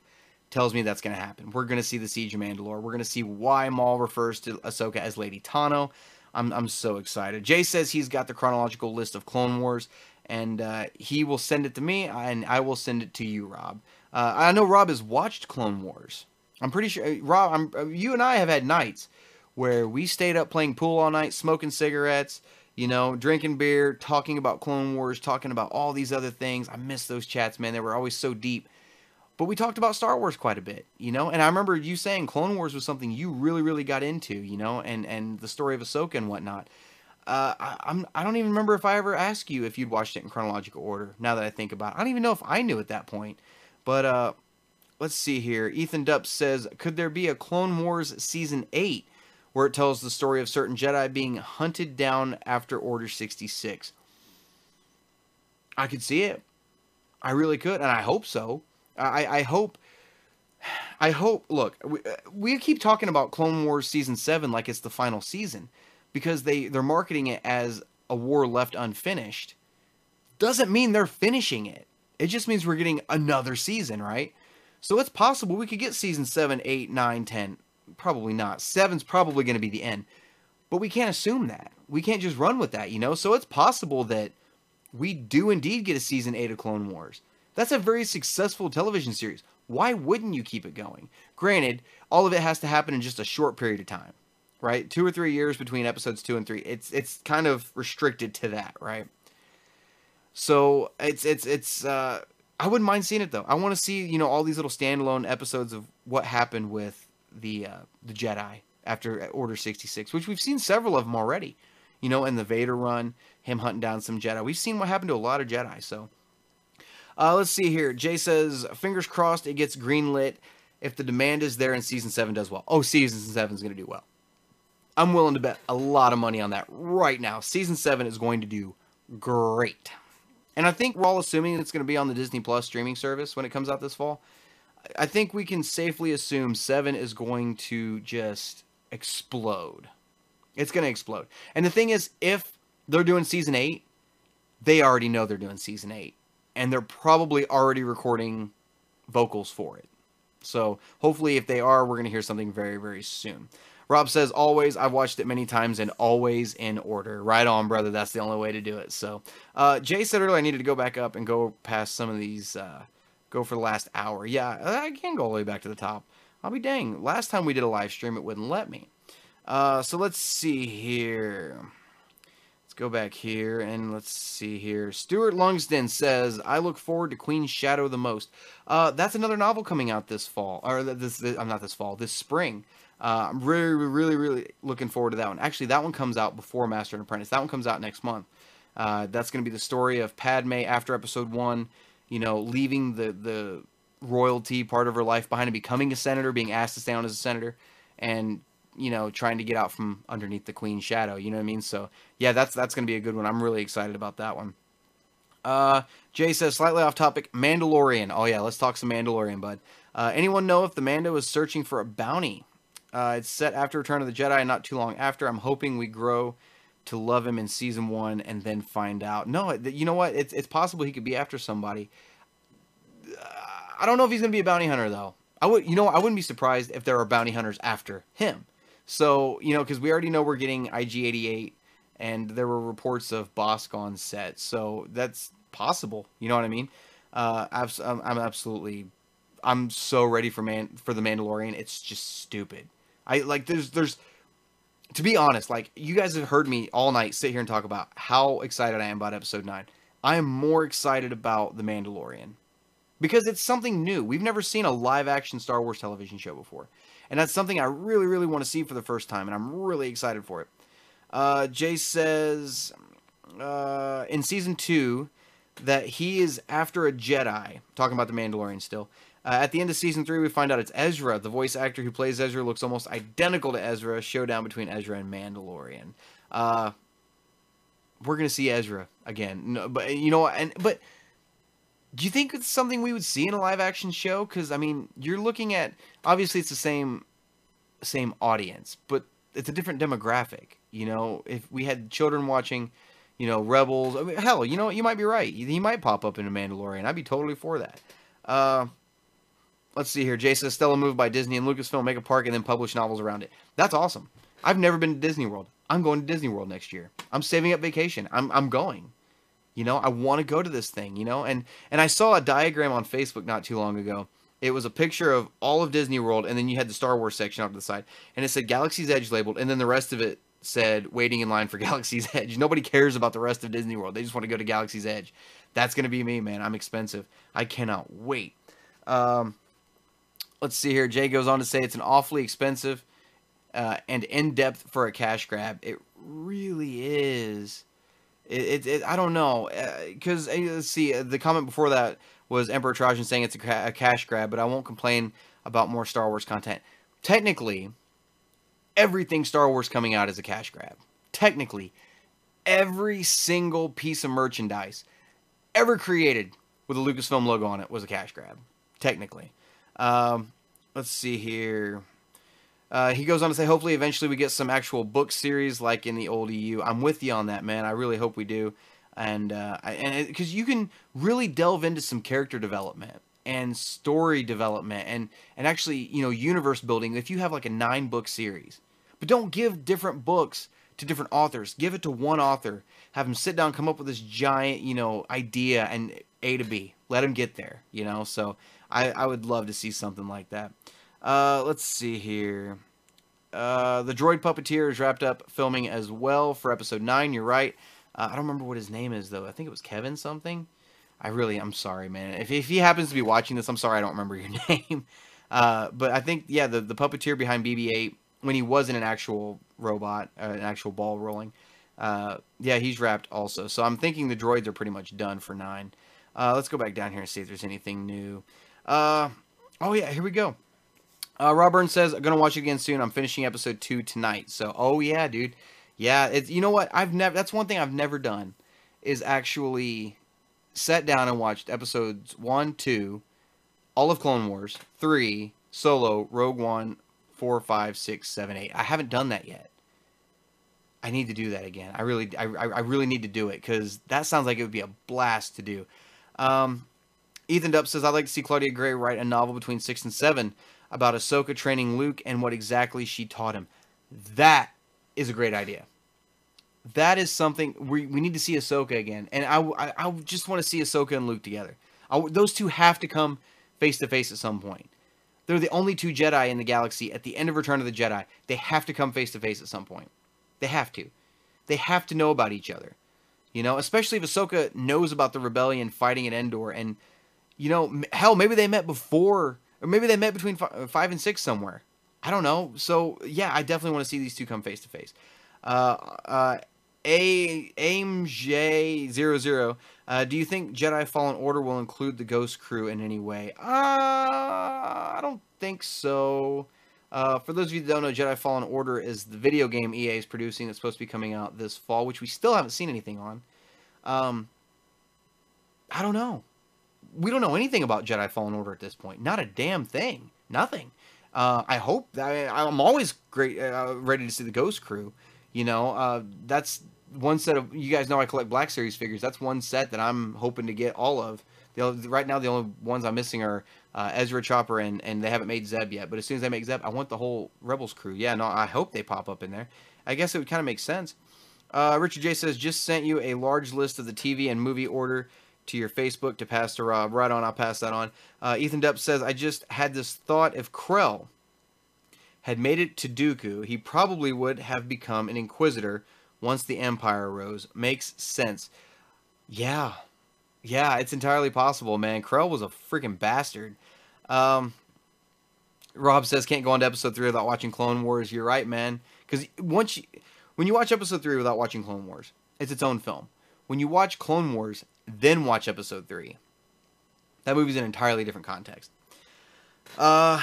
tells me that's going to happen. We're going to see the Siege of Mandalore. We're going to see why Maul refers to Ahsoka as Lady Tano. I'm I'm so excited. Jay says he's got the chronological list of Clone Wars, and uh, he will send it to me, and I will send it to you, Rob. Uh, I know Rob has watched Clone Wars. I'm pretty sure uh, Rob. I'm, uh, you and I have had nights where we stayed up playing pool all night, smoking cigarettes you know, drinking beer, talking about Clone Wars, talking about all these other things. I miss those chats, man. They were always so deep. But we talked about Star Wars quite a bit, you know, and I remember you saying Clone Wars was something you really, really got into, you know, and and the story of Ahsoka and whatnot. Uh, I, I'm I don't even remember if I ever asked you if you'd watched it in chronological order. Now that I think about it, I don't even know if I knew at that point. But uh, let's see here. Ethan Dupp says, could there be a Clone Wars season eight? Where it tells the story of certain Jedi being hunted down after Order 66. I could see it. I really could, and I hope so. I, I hope. I hope. Look, we, uh, we keep talking about Clone Wars season seven like it's the final season, because they they're marketing it as a war left unfinished. Doesn't mean they're finishing it. It just means we're getting another season, right? So it's possible we could get season seven, eight, nine, ten probably not. Seven's probably going to be the end. But we can't assume that. We can't just run with that, you know? So it's possible that we do indeed get a season 8 of Clone Wars. That's a very successful television series. Why wouldn't you keep it going? Granted, all of it has to happen in just a short period of time, right? 2 or 3 years between episodes 2 and 3. It's it's kind of restricted to that, right? So, it's it's it's uh I wouldn't mind seeing it though. I want to see, you know, all these little standalone episodes of what happened with the uh, the Jedi after Order 66, which we've seen several of them already. You know, in the Vader run, him hunting down some Jedi. We've seen what happened to a lot of Jedi. So, uh, let's see here. Jay says, fingers crossed it gets greenlit if the demand is there and season seven does well. Oh, season seven is going to do well. I'm willing to bet a lot of money on that right now. Season seven is going to do great. And I think we're all assuming it's going to be on the Disney Plus streaming service when it comes out this fall. I think we can safely assume seven is going to just explode. It's going to explode. And the thing is, if they're doing season eight, they already know they're doing season eight. And they're probably already recording vocals for it. So hopefully, if they are, we're going to hear something very, very soon. Rob says, always, I've watched it many times and always in order. Right on, brother. That's the only way to do it. So, uh, Jay said earlier I needed to go back up and go past some of these uh, go for the last hour. Yeah, I can go all the way back to the top. I'll be dang. Last time we did a live stream, it wouldn't let me. Uh, so let's see here. Let's go back here and let's see here. Stuart Lungsden says, "I look forward to Queen's Shadow the most." Uh, that's another novel coming out this fall, or this, I'm not this fall, this spring. Uh, I'm really, really, really looking forward to that one. Actually, that one comes out before Master and Apprentice. That one comes out next month. Uh, that's going to be the story of Padme after Episode One you know, leaving the the royalty part of her life behind and becoming a senator, being asked to stay on as a senator, and you know, trying to get out from underneath the queen's shadow. You know what I mean? So yeah, that's that's gonna be a good one. I'm really excited about that one. Uh, Jay says slightly off topic, Mandalorian. Oh yeah, let's talk some Mandalorian, bud. Uh, anyone know if the Mando is searching for a bounty? Uh, it's set after Return of the Jedi, not too long after. I'm hoping we grow to love him in season one and then find out. No, you know what? It's it's possible he could be after somebody. I don't know if he's gonna be a bounty hunter though. I would, you know, I wouldn't be surprised if there are bounty hunters after him. So you know, because we already know we're getting IG88, and there were reports of Bossk on set, so that's possible. You know what I mean? Uh, I'm absolutely, I'm so ready for man for the Mandalorian. It's just stupid. I like there's there's to be honest, like you guys have heard me all night sit here and talk about how excited I am about episode 9. I am more excited about The Mandalorian because it's something new. We've never seen a live action Star Wars television show before. And that's something I really, really want to see for the first time, and I'm really excited for it. Uh, Jay says uh, in season two that he is after a Jedi, talking about The Mandalorian still, uh, at the end of season three, we find out it's Ezra. The voice actor who plays Ezra looks almost identical to Ezra. Showdown between Ezra and Mandalorian. Uh, we're gonna see Ezra again. No, but you know, and but do you think it's something we would see in a live action show? Because I mean, you're looking at obviously it's the same same audience, but it's a different demographic. You know, if we had children watching, you know, Rebels, I mean, hell, you know, you might be right. He might pop up in a Mandalorian. I'd be totally for that. Uh, let's see here. Jay says Stella moved by Disney and Lucasfilm make a park and then publish novels around it. That's awesome. I've never been to Disney World. I'm going to Disney World next year. I'm saving up vacation. I'm I'm going. You know, I want to go to this thing, you know? And and I saw a diagram on Facebook not too long ago. It was a picture of all of Disney World and then you had the Star Wars section off to the side and it said Galaxy's Edge labeled and then the rest of it said waiting in line for Galaxy's Edge. Nobody cares about the rest of Disney World. They just want to go to Galaxy's Edge. That's going to be me, man. I'm expensive. I cannot wait. Um, let's see here. Jay goes on to say it's an awfully expensive uh, and in depth for a cash grab. It really is. It, it, it I don't know because uh, uh, let's see uh, the comment before that was Emperor Trajan saying it's a, ca- a cash grab, but I won't complain about more Star Wars content. Technically, everything Star Wars coming out is a cash grab. Technically, every single piece of merchandise ever created with a Lucasfilm logo on it was a cash grab. Technically. Um, let's see here. Uh, he goes on to say, hopefully, eventually, we get some actual book series like in the old EU. I'm with you on that, man. I really hope we do, and uh, and because you can really delve into some character development and story development and and actually you know universe building if you have like a nine book series but don't give different books to different authors give it to one author have him sit down come up with this giant you know idea and a to b let him get there you know so I, I would love to see something like that. Uh, let's see here. Uh, the Droid Puppeteer is wrapped up filming as well for episode 9. You're right. Uh, I don't remember what his name is, though. I think it was Kevin something. I really, I'm sorry, man. If, if he happens to be watching this, I'm sorry I don't remember your name. Uh, but I think, yeah, the, the puppeteer behind BB 8, when he wasn't an actual robot, uh, an actual ball rolling, uh, yeah, he's wrapped also. So I'm thinking the droids are pretty much done for 9. Uh, let's go back down here and see if there's anything new. Uh, oh yeah, here we go. Uh, Rob Burns says, I'm gonna watch it again soon. I'm finishing episode two tonight. So, oh yeah, dude, yeah. It's you know what? I've never. That's one thing I've never done, is actually sat down and watched episodes one, two, all of Clone Wars, three, Solo, Rogue One, four, five, six, seven, eight. I haven't done that yet. I need to do that again. I really, I, I really need to do it because that sounds like it would be a blast to do. Um, Ethan Dupp says, I'd like to see Claudia Gray write a novel between 6 and 7 about Ahsoka training Luke and what exactly she taught him. That is a great idea. That is something we, we need to see Ahsoka again. And I, I, I just want to see Ahsoka and Luke together. I, those two have to come face to face at some point. They're the only two Jedi in the galaxy at the end of Return of the Jedi. They have to come face to face at some point. They have to. They have to know about each other. You know, especially if Ahsoka knows about the rebellion fighting at Endor and you know, hell, maybe they met before, or maybe they met between five and six somewhere. I don't know. So yeah, I definitely want to see these two come face to face. Uh, uh, a aim J zero zero. Uh, do you think Jedi Fallen Order will include the Ghost Crew in any way? Uh, I don't think so. Uh, for those of you that don't know, Jedi Fallen Order is the video game EA is producing that's supposed to be coming out this fall, which we still haven't seen anything on. Um, I don't know we don't know anything about Jedi Fallen Order at this point. Not a damn thing. Nothing. Uh, I hope. I, I'm always great, uh, ready to see the Ghost Crew. You know, uh, that's one set of you guys know I collect Black Series figures. That's one set that I'm hoping to get all of. The, right now, the only ones I'm missing are uh, Ezra Chopper, and, and they haven't made Zeb yet. But as soon as they make Zeb, I want the whole Rebels crew. Yeah, no, I hope they pop up in there. I guess it would kind of make sense. Uh, Richard J says, just sent you a large list of the TV and movie order to your Facebook to Pastor Rob. Right on, I'll pass that on. Uh, Ethan Depp says, I just had this thought if Krell had made it to Dooku, he probably would have become an Inquisitor once the Empire arose. Makes sense. Yeah. Yeah, it's entirely possible, man. Krell was a freaking bastard. Um, Rob says can't go on to episode three without watching Clone Wars. You're right, man. Because once you, when you watch episode three without watching Clone Wars, it's its own film. When you watch Clone Wars, then watch episode three, that movie's an entirely different context. Uh,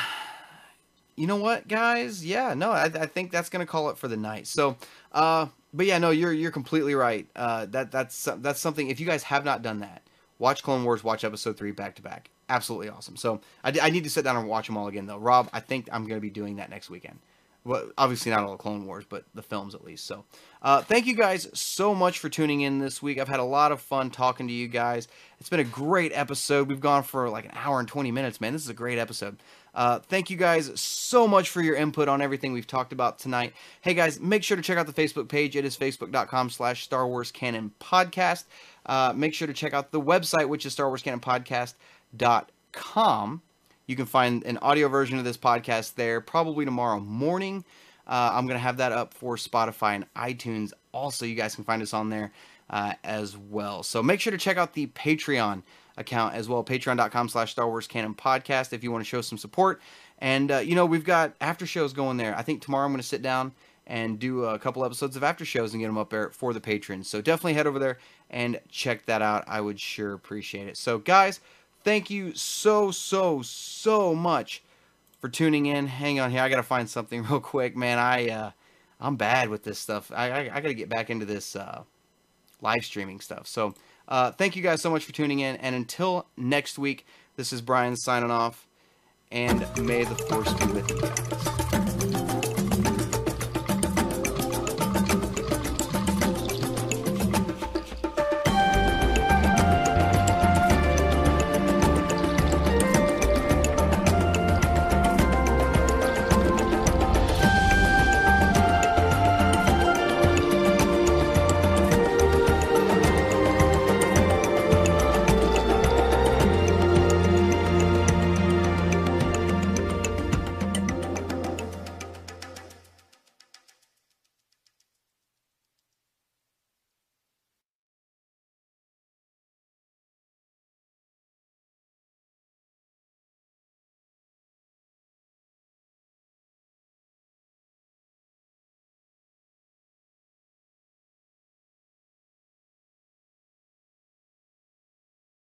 you know what, guys? Yeah, no, I, I think that's gonna call it for the night. So, uh, but yeah, no, you're you're completely right. Uh, that that's that's something. If you guys have not done that, watch Clone Wars, watch episode three back to back. Absolutely awesome. So I, I need to sit down and watch them all again, though. Rob, I think I'm gonna be doing that next weekend. Well, obviously not all the Clone Wars, but the films at least. So, uh, thank you guys so much for tuning in this week. I've had a lot of fun talking to you guys. It's been a great episode. We've gone for like an hour and 20 minutes, man. This is a great episode. Uh, thank you guys so much for your input on everything we've talked about tonight. Hey guys, make sure to check out the Facebook page. It is facebook.com slash Star Wars Canon Podcast. Uh, make sure to check out the website, which is Star Wars Canon Podcast.com. You can find an audio version of this podcast there probably tomorrow morning. Uh, I'm going to have that up for Spotify and iTunes. Also, you guys can find us on there uh, as well. So make sure to check out the Patreon account as well, patreon.com slash Star Wars Canon Podcast if you want to show some support. And, uh, you know, we've got after shows going there. I think tomorrow I'm going to sit down and do a couple episodes of after shows and get them up there for the patrons. So definitely head over there and check that out. I would sure appreciate it. So, guys, thank you so, so, so much for tuning in. Hang on here. I got to find something real quick, man. I, uh, I'm bad with this stuff. I, I, I got to get back into this uh, live streaming stuff. So, uh, thank you guys so much for tuning in. And until next week, this is Brian signing off. And may the force be with you.